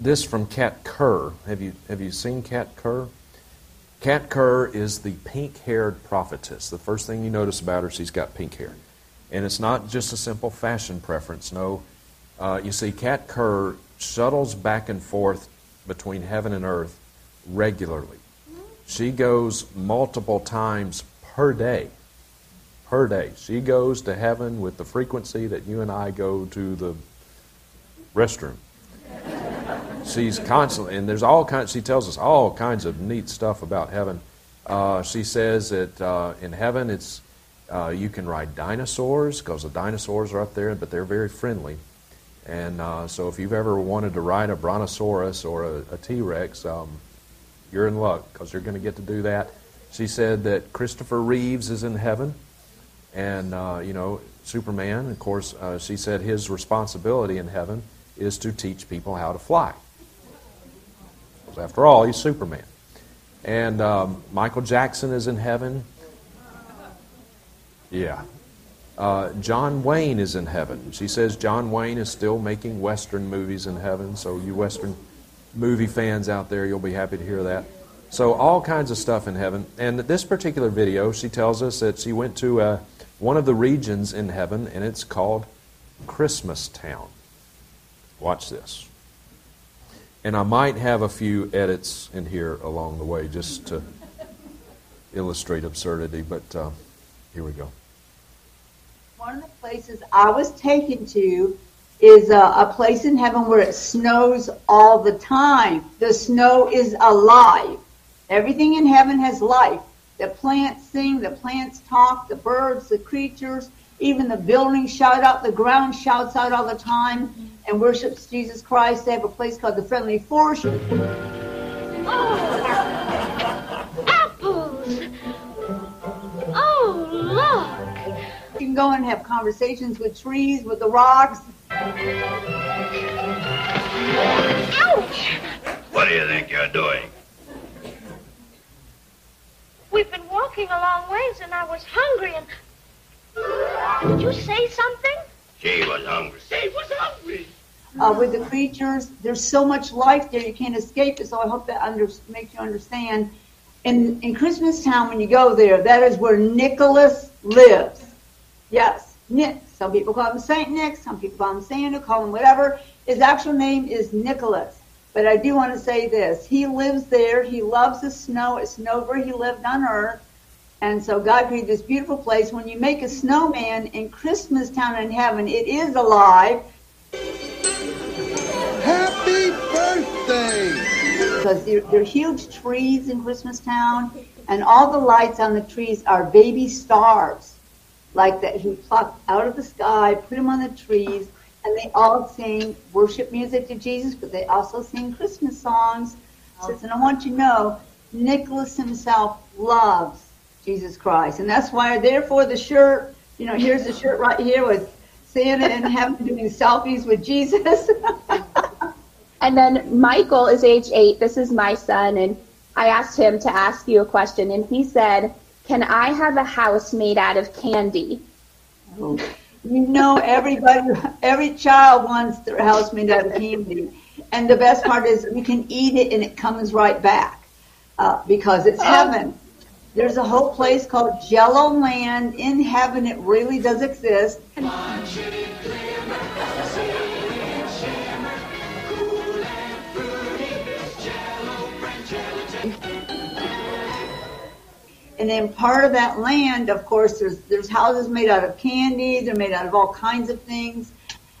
This from Kat Kerr. Have you, have you seen Kat Kerr? Kat Kerr is the pink haired prophetess. The first thing you notice about her, is she's got pink hair. And it's not just a simple fashion preference. No, uh, you see, Kat Kerr shuttles back and forth between heaven and earth regularly. She goes multiple times per day. Per day. She goes to heaven with the frequency that you and I go to the restroom. She's constantly, and there's all kinds, she tells us all kinds of neat stuff about heaven. Uh, she says that uh, in heaven it's uh, you can ride dinosaurs because the dinosaurs are up there, but they're very friendly. And uh, so if you've ever wanted to ride a brontosaurus or a, a T Rex, um, you're in luck because you're going to get to do that. She said that Christopher Reeves is in heaven, and uh, you know Superman. Of course, uh, she said his responsibility in heaven is to teach people how to fly. Because after all, he's Superman. And um, Michael Jackson is in heaven. Yeah. Uh, John Wayne is in heaven. She says John Wayne is still making Western movies in heaven. So, you Western movie fans out there, you'll be happy to hear that. So, all kinds of stuff in heaven. And this particular video, she tells us that she went to uh, one of the regions in heaven, and it's called Christmas Town. Watch this. And I might have a few edits in here along the way just to illustrate absurdity, but uh, here we go. One of the places I was taken to is a, a place in heaven where it snows all the time. The snow is alive. Everything in heaven has life. The plants sing, the plants talk, the birds, the creatures, even the buildings shout out, the ground shouts out all the time and worships Jesus Christ. They have a place called the Friendly Forest. Apples! Go and have conversations with trees, with the rocks. Ouch! What do you think you're doing? We've been walking a long ways and I was hungry and. Did you say something? She was hungry. She was hungry. Uh, with the creatures, there's so much life there you can't escape it. So I hope that under, makes you understand. In in Christmas Town, when you go there, that is where Nicholas lives. Yes, Nick. Some people call him Saint Nick. Some people call him Santa. Call him whatever. His actual name is Nicholas. But I do want to say this: He lives there. He loves the snow. It snowed where he lived on Earth. And so God created this beautiful place. When you make a snowman in Christmas Town in heaven, it is alive. Happy birthday! Because there, there are huge trees in Christmas Town, and all the lights on the trees are baby stars, like that he plucked out of the sky, put them on the trees, and they all sing worship music to Jesus, but they also sing Christmas songs. Says, and I want you to know, Nicholas himself loves Jesus Christ, and that's why, therefore, the shirt. You know, here's the shirt right here with Santa and heaven doing selfies with Jesus. And then Michael is age eight. This is my son. And I asked him to ask you a question. And he said, Can I have a house made out of candy? You know, everybody, every child wants their house made out of candy. And the best part is we can eat it and it comes right back uh, because it's heaven. There's a whole place called Jello Land in heaven. It really does exist. And then part of that land, of course, there's there's houses made out of candy. They're made out of all kinds of things.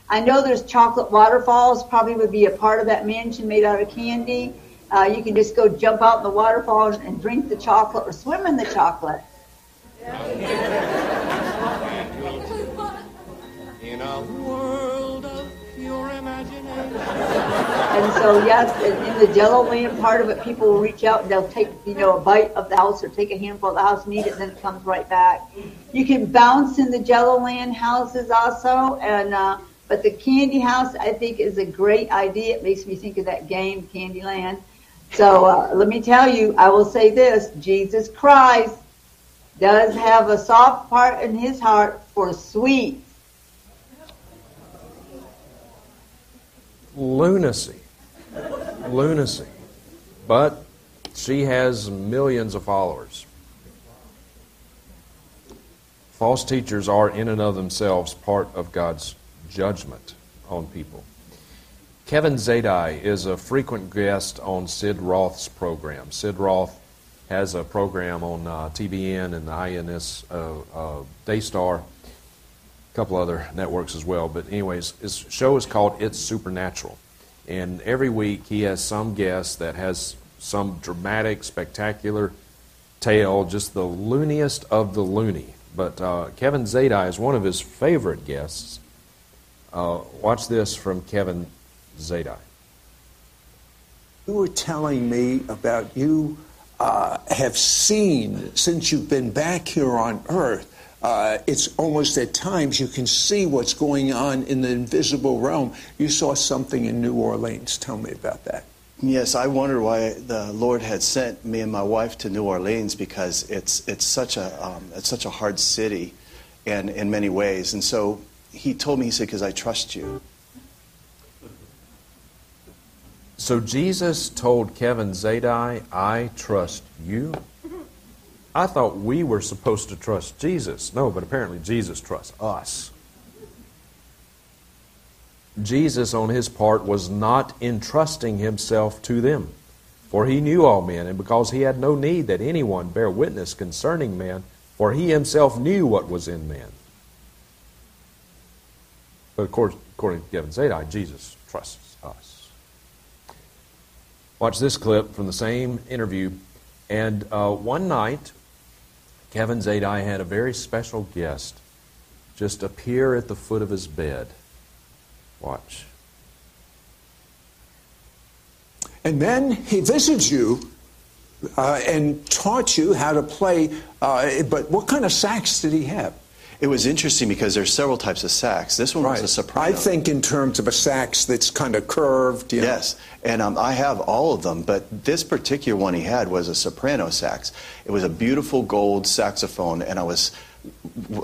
I know there's chocolate waterfalls. Probably would be a part of that mansion made out of candy. Uh, you can just go jump out in the waterfall and drink the chocolate or swim in the chocolate. In a world of pure imagination. And so, yes, in, in the Jello land part of it, people will reach out and they'll take, you know, a bite of the house or take a handful of the house and eat it, and then it comes right back. You can bounce in the Jello land houses also, and uh, but the candy house I think is a great idea. It makes me think of that game, Candyland. So uh, let me tell you, I will say this: Jesus Christ does have a soft part in His heart for sweets. Lunacy. lunacy. But she has millions of followers. False teachers are, in and of themselves, part of God's judgment on people. Kevin Zadai is a frequent guest on Sid Roth's program. Sid Roth has a program on uh, TBN and the INS uh, uh, Daystar couple other networks as well. But anyways, his show is called It's Supernatural, and every week he has some guest that has some dramatic, spectacular tale, just the looniest of the loony. But uh, Kevin Zadai is one of his favorite guests. Uh, watch this from Kevin Zadai. You were telling me about you uh, have seen since you've been back here on Earth uh, it's almost at times you can see what's going on in the invisible realm. You saw something in New Orleans. Tell me about that. Yes, I wondered why the Lord had sent me and my wife to New Orleans because it's it's such a um, it's such a hard city, and in many ways. And so He told me, He said, "Because I trust you." So Jesus told Kevin Zadai, "I trust you." I thought we were supposed to trust Jesus. No, but apparently Jesus trusts us. Jesus, on his part, was not entrusting himself to them, for he knew all men, and because he had no need that anyone bear witness concerning men, for he himself knew what was in men. But of course, according to Kevin Zadai, Jesus trusts us. Watch this clip from the same interview. And uh, one night, Kevin Zadai had a very special guest just appear at the foot of his bed. Watch. And then he visits you uh, and taught you how to play. Uh, but what kind of sax did he have? It was interesting because there's several types of sax. This one was a soprano. I think in terms of a sax that's kind of curved. You know? Yes, and um, I have all of them, but this particular one he had was a soprano sax. It was a beautiful gold saxophone, and I was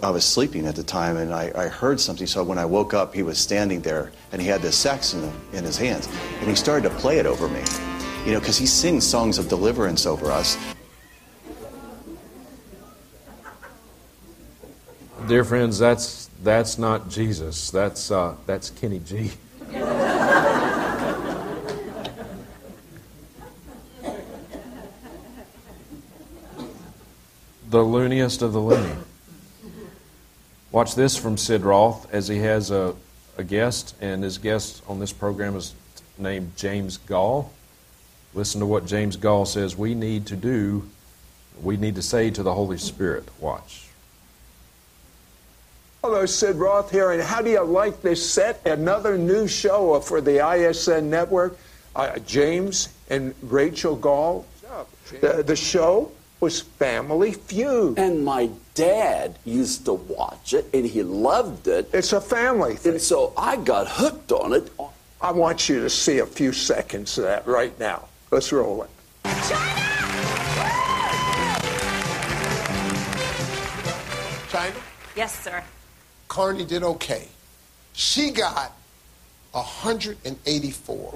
I was sleeping at the time, and I, I heard something. So when I woke up, he was standing there, and he had this sax in, the, in his hands, and he started to play it over me. You know, because he sings songs of deliverance over us. Dear friends, that's that's not Jesus. That's uh, that's Kenny G. the looniest of the loony. Watch this from Sid Roth as he has a, a guest, and his guest on this program is named James Goll. Listen to what James Goll says we need to do, we need to say to the Holy Spirit. Watch. Hello, Sid Roth here, and how do you like this set? Another new show for the ISN network. Uh, James and Rachel Goll. The, the show was Family Feud. And my dad used to watch it, and he loved it. It's a family thing. And so I got hooked on it. I want you to see a few seconds of that right now. Let's roll it. China, Yes, sir. Carney did okay. She got 184.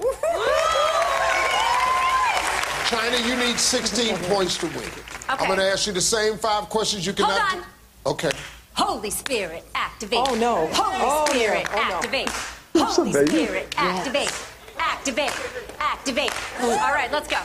China, you need 16 points to win. I'm going to ask you the same five questions you can Hold cannot. on. Okay. Holy Spirit, activate. Oh, no. Holy Oh, no. Spirit, Oh, no. activate. That's Holy a baby. Spirit, activate. Activate. Activate. All right, let's go.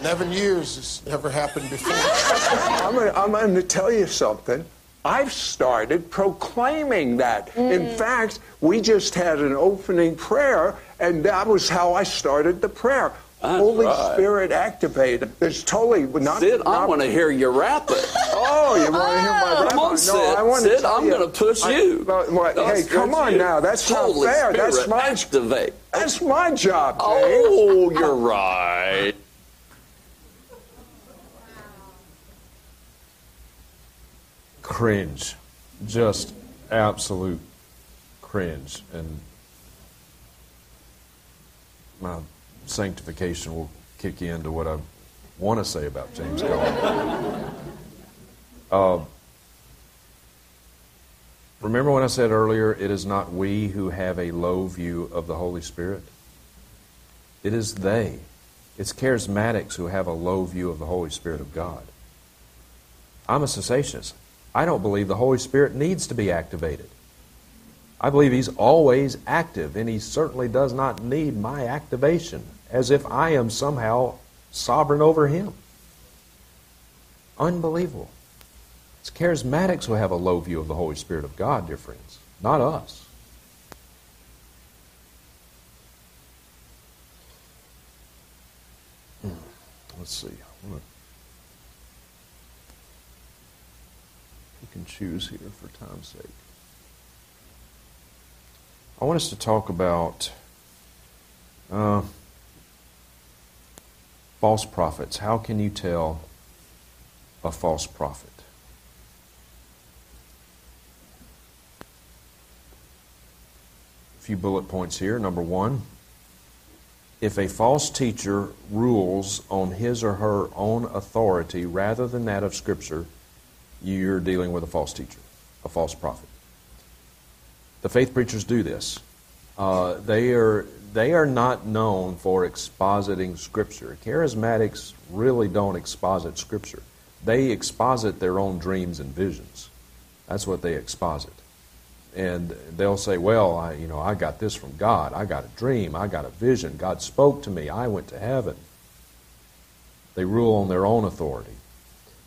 11 years has never happened before. I'm going to tell you something. I've started proclaiming that. In mm. fact, we just had an opening prayer, and that was how I started the prayer. That's Holy right. Spirit activated. It's totally not. Sid, I want to hear you rap it. Oh, you want to hear my rap? Come on, no, Sid. I want to Sid, tell I'm going to push I- you. what- I'll hey, come on you. now. That's Holy not fair. That's my activate. That's my job. Dave. Oh, you're right. Cringe, just absolute cringe, and my sanctification will kick into what I want to say about James Cone. uh, remember when I said earlier, it is not we who have a low view of the Holy Spirit. It is they. It's charismatics who have a low view of the Holy Spirit of God. I'm a cessationist. I don't believe the Holy Spirit needs to be activated. I believe He's always active, and He certainly does not need my activation, as if I am somehow sovereign over Him. Unbelievable. It's charismatics who have a low view of the Holy Spirit of God, dear friends, not us. Hmm. Let's see. I'm gonna You choose here for time's sake. I want us to talk about uh, false prophets. How can you tell a false prophet? A few bullet points here. Number one, if a false teacher rules on his or her own authority rather than that of Scripture, you're dealing with a false teacher, a false prophet. The faith preachers do this. Uh, they are they are not known for expositing Scripture. Charismatics really don't exposit Scripture. They exposit their own dreams and visions. That's what they exposit. And they'll say, "Well, I, you know, I got this from God. I got a dream. I got a vision. God spoke to me. I went to heaven." They rule on their own authority.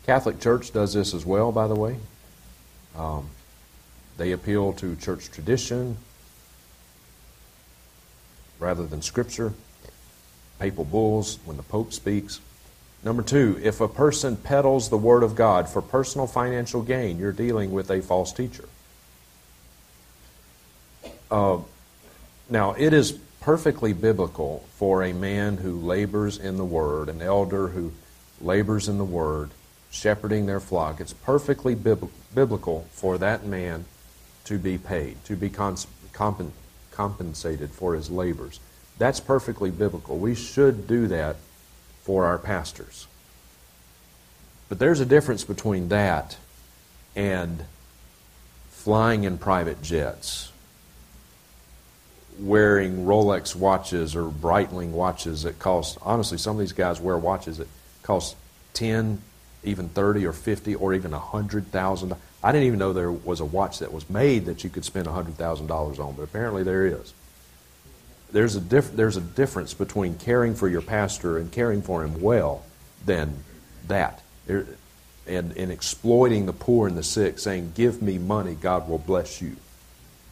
Catholic Church does this as well, by the way. Um, they appeal to church tradition rather than Scripture. Papal bulls when the Pope speaks. Number two, if a person peddles the Word of God for personal financial gain, you're dealing with a false teacher. Uh, now, it is perfectly biblical for a man who labors in the Word, an elder who labors in the Word, shepherding their flock. It's perfectly biblical for that man to be paid, to be compensated for his labors. That's perfectly biblical. We should do that for our pastors. But there's a difference between that and flying in private jets, wearing Rolex watches or Breitling watches that cost, honestly, some of these guys wear watches that cost 10, even 30 or 50 or even 100,000. I didn't even know there was a watch that was made that you could spend $100,000 on, but apparently there is. There's a, diff- there's a difference between caring for your pastor and caring for him well than that. There, and, and exploiting the poor and the sick, saying, Give me money, God will bless you.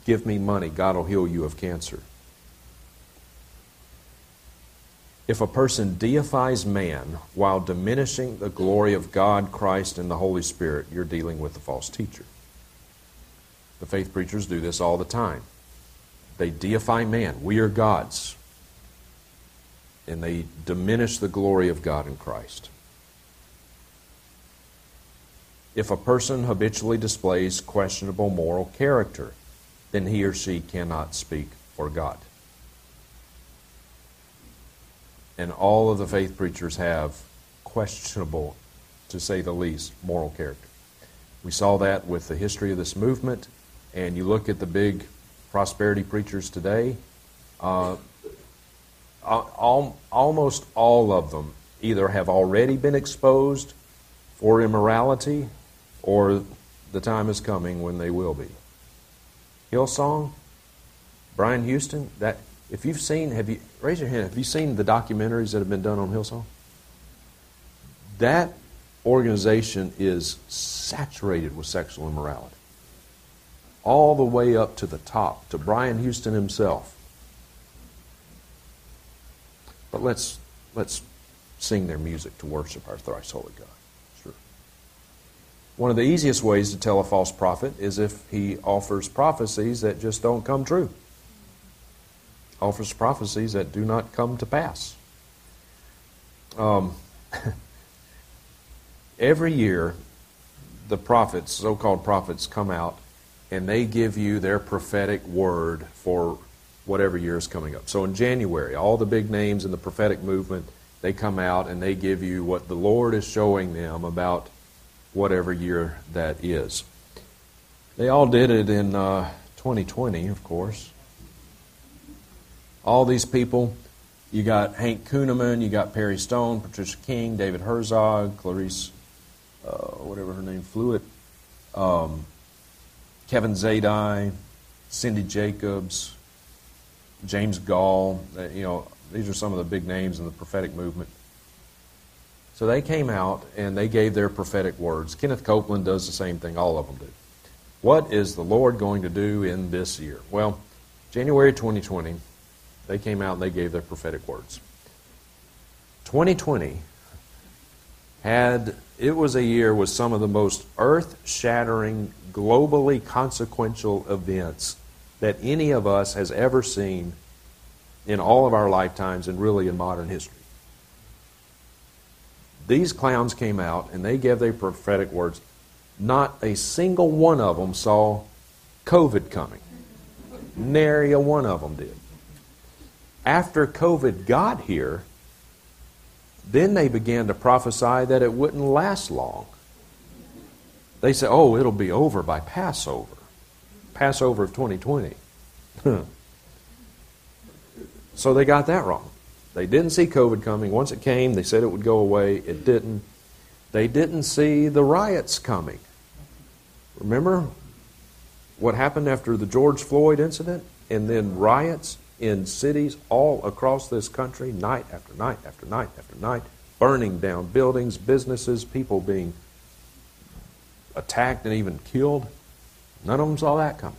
Give me money, God will heal you of cancer. If a person deifies man while diminishing the glory of God, Christ, and the Holy Spirit, you're dealing with a false teacher. The faith preachers do this all the time. They deify man. We are gods. And they diminish the glory of God in Christ. If a person habitually displays questionable moral character, then he or she cannot speak for God. And all of the faith preachers have questionable, to say the least, moral character. We saw that with the history of this movement, and you look at the big prosperity preachers today, uh, al- almost all of them either have already been exposed for immorality or the time is coming when they will be. Hillsong, Brian Houston, that if you've seen, have you raise your hand, have you seen the documentaries that have been done on Hillsong? That organization is saturated with sexual immorality. All the way up to the top, to Brian Houston himself. But let's Let's sing their music to worship our thrice holy God. Sure. One of the easiest ways to tell a false prophet is if he offers prophecies that just don't come true. Offers prophecies that do not come to pass. Um, every year, the prophets, so called prophets, come out and they give you their prophetic word for whatever year is coming up. So in January, all the big names in the prophetic movement, they come out and they give you what the Lord is showing them about whatever year that is. They all did it in uh, 2020, of course. All these people, you got Hank Kunneman, you got Perry Stone, Patricia King, David Herzog, Clarice, uh, whatever her name, Fluitt, um, Kevin Zadai, Cindy Jacobs, James Goll. You know, these are some of the big names in the prophetic movement. So they came out and they gave their prophetic words. Kenneth Copeland does the same thing, all of them do. What is the Lord going to do in this year? Well, January 2020, they came out and they gave their prophetic words. 2020 had, it was a year with some of the most earth shattering, globally consequential events that any of us has ever seen in all of our lifetimes and really in modern history. These clowns came out and they gave their prophetic words. Not a single one of them saw COVID coming. Nary a one of them did. After COVID got here, then they began to prophesy that it wouldn't last long. They said, oh, it'll be over by Passover. Passover of 2020. so they got that wrong. They didn't see COVID coming. Once it came, they said it would go away. It didn't. They didn't see the riots coming. Remember what happened after the George Floyd incident? And then riots in cities all across this country, night after night after night after night, burning down buildings, businesses, people being attacked and even killed. None of them saw that coming.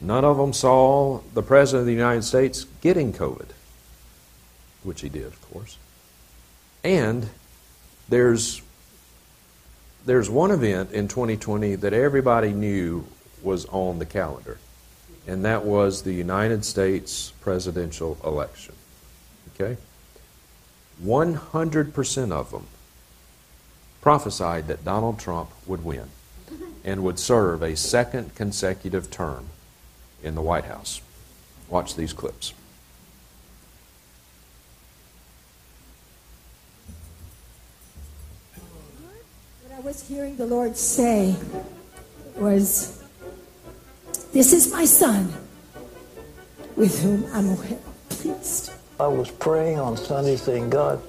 None of them saw the President of the United States getting COVID, which he did, of course. And there's, there's one event in 2020 that everybody knew was on the calendar, and that was the United States presidential election. Okay? 100% of them prophesied that Donald Trump would win and would serve a second consecutive term in the White House. Watch these clips. What I was hearing the Lord say was, This is my son with whom I'm well pleased. I was praying on Sunday saying, God,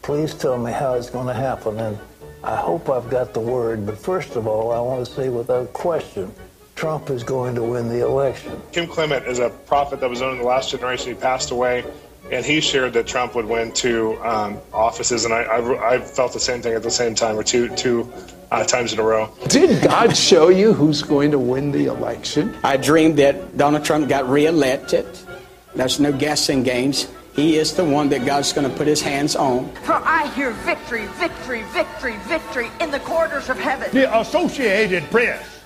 please tell me how it's going to happen. And I hope I've got the word, but first of all, I want to say without question, Trump is going to win the election. Kim Clement is a prophet that was known in the last generation. He passed away, and he shared that Trump would win two um, offices, and I, I, I, felt the same thing at the same time, or two, two uh, times in a row. Did God show you who's going to win the election? I dreamed that Donald Trump got reelected. There's no guessing games. He is the one that God's going to put his hands on. For I hear victory, victory, victory, victory in the corridors of heaven. The Associated Press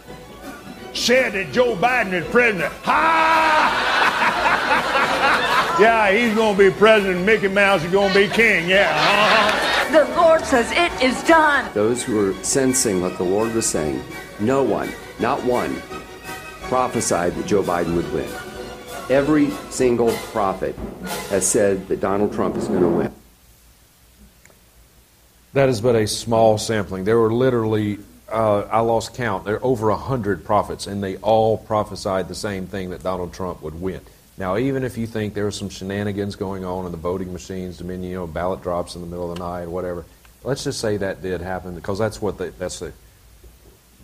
said that Joe Biden is president. Ha! Yeah, he's going to be president. Mickey Mouse is going to be king. Yeah. Uh-huh. The Lord says it is done. Those who were sensing what the Lord was saying, no one, not one, prophesied that Joe Biden would win. Every single prophet has said that Donald Trump is going to win. That is but a small sampling. There were literally, uh, I lost count, there are over 100 prophets, and they all prophesied the same thing that Donald Trump would win. Now, even if you think there were some shenanigans going on in the voting machines, I mean, you know, ballot drops in the middle of the night, whatever, let's just say that did happen because that's what they, that's the,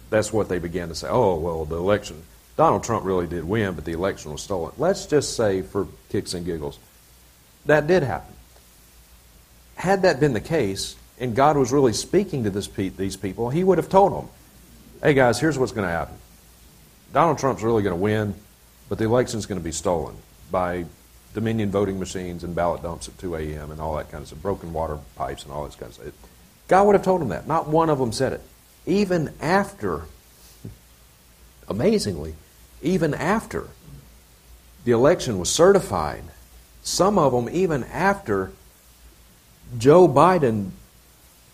that's what they began to say. Oh, well, the election, Donald Trump really did win, but the election was stolen. Let's just say, for kicks and giggles, that did happen. Had that been the case, and God was really speaking to this, these people, He would have told them, hey guys, here's what's going to happen. Donald Trump's really going to win, but the election's going to be stolen by Dominion voting machines and ballot dumps at 2 a.m. and all that kind of stuff, broken water pipes and all that kind of stuff. God would have told them that. Not one of them said it. Even after, amazingly, even after the election was certified, some of them, even after Joe Biden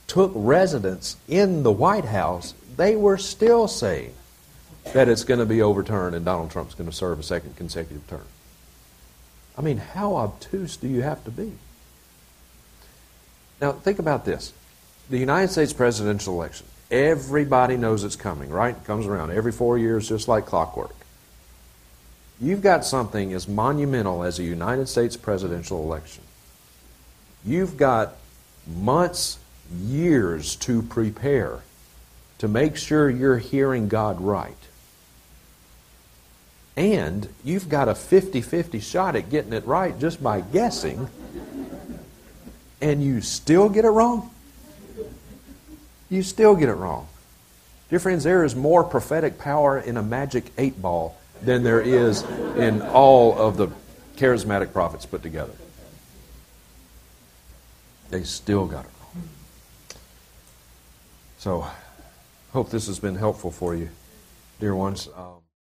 took residence in the White House, they were still saying that it's going to be overturned and Donald Trump's going to serve a second consecutive term. I mean, how obtuse do you have to be? Now, think about this the United States presidential election. Everybody knows it's coming, right? It comes around every four years, just like clockwork. You've got something as monumental as a United States presidential election. You've got months, years to prepare to make sure you're hearing God right. And you've got a 50 50 shot at getting it right just by guessing, and you still get it wrong? You still get it wrong. Dear friends, there is more prophetic power in a magic eight ball than there is in all of the charismatic prophets put together. They still got it wrong. So, hope this has been helpful for you, dear ones. Um,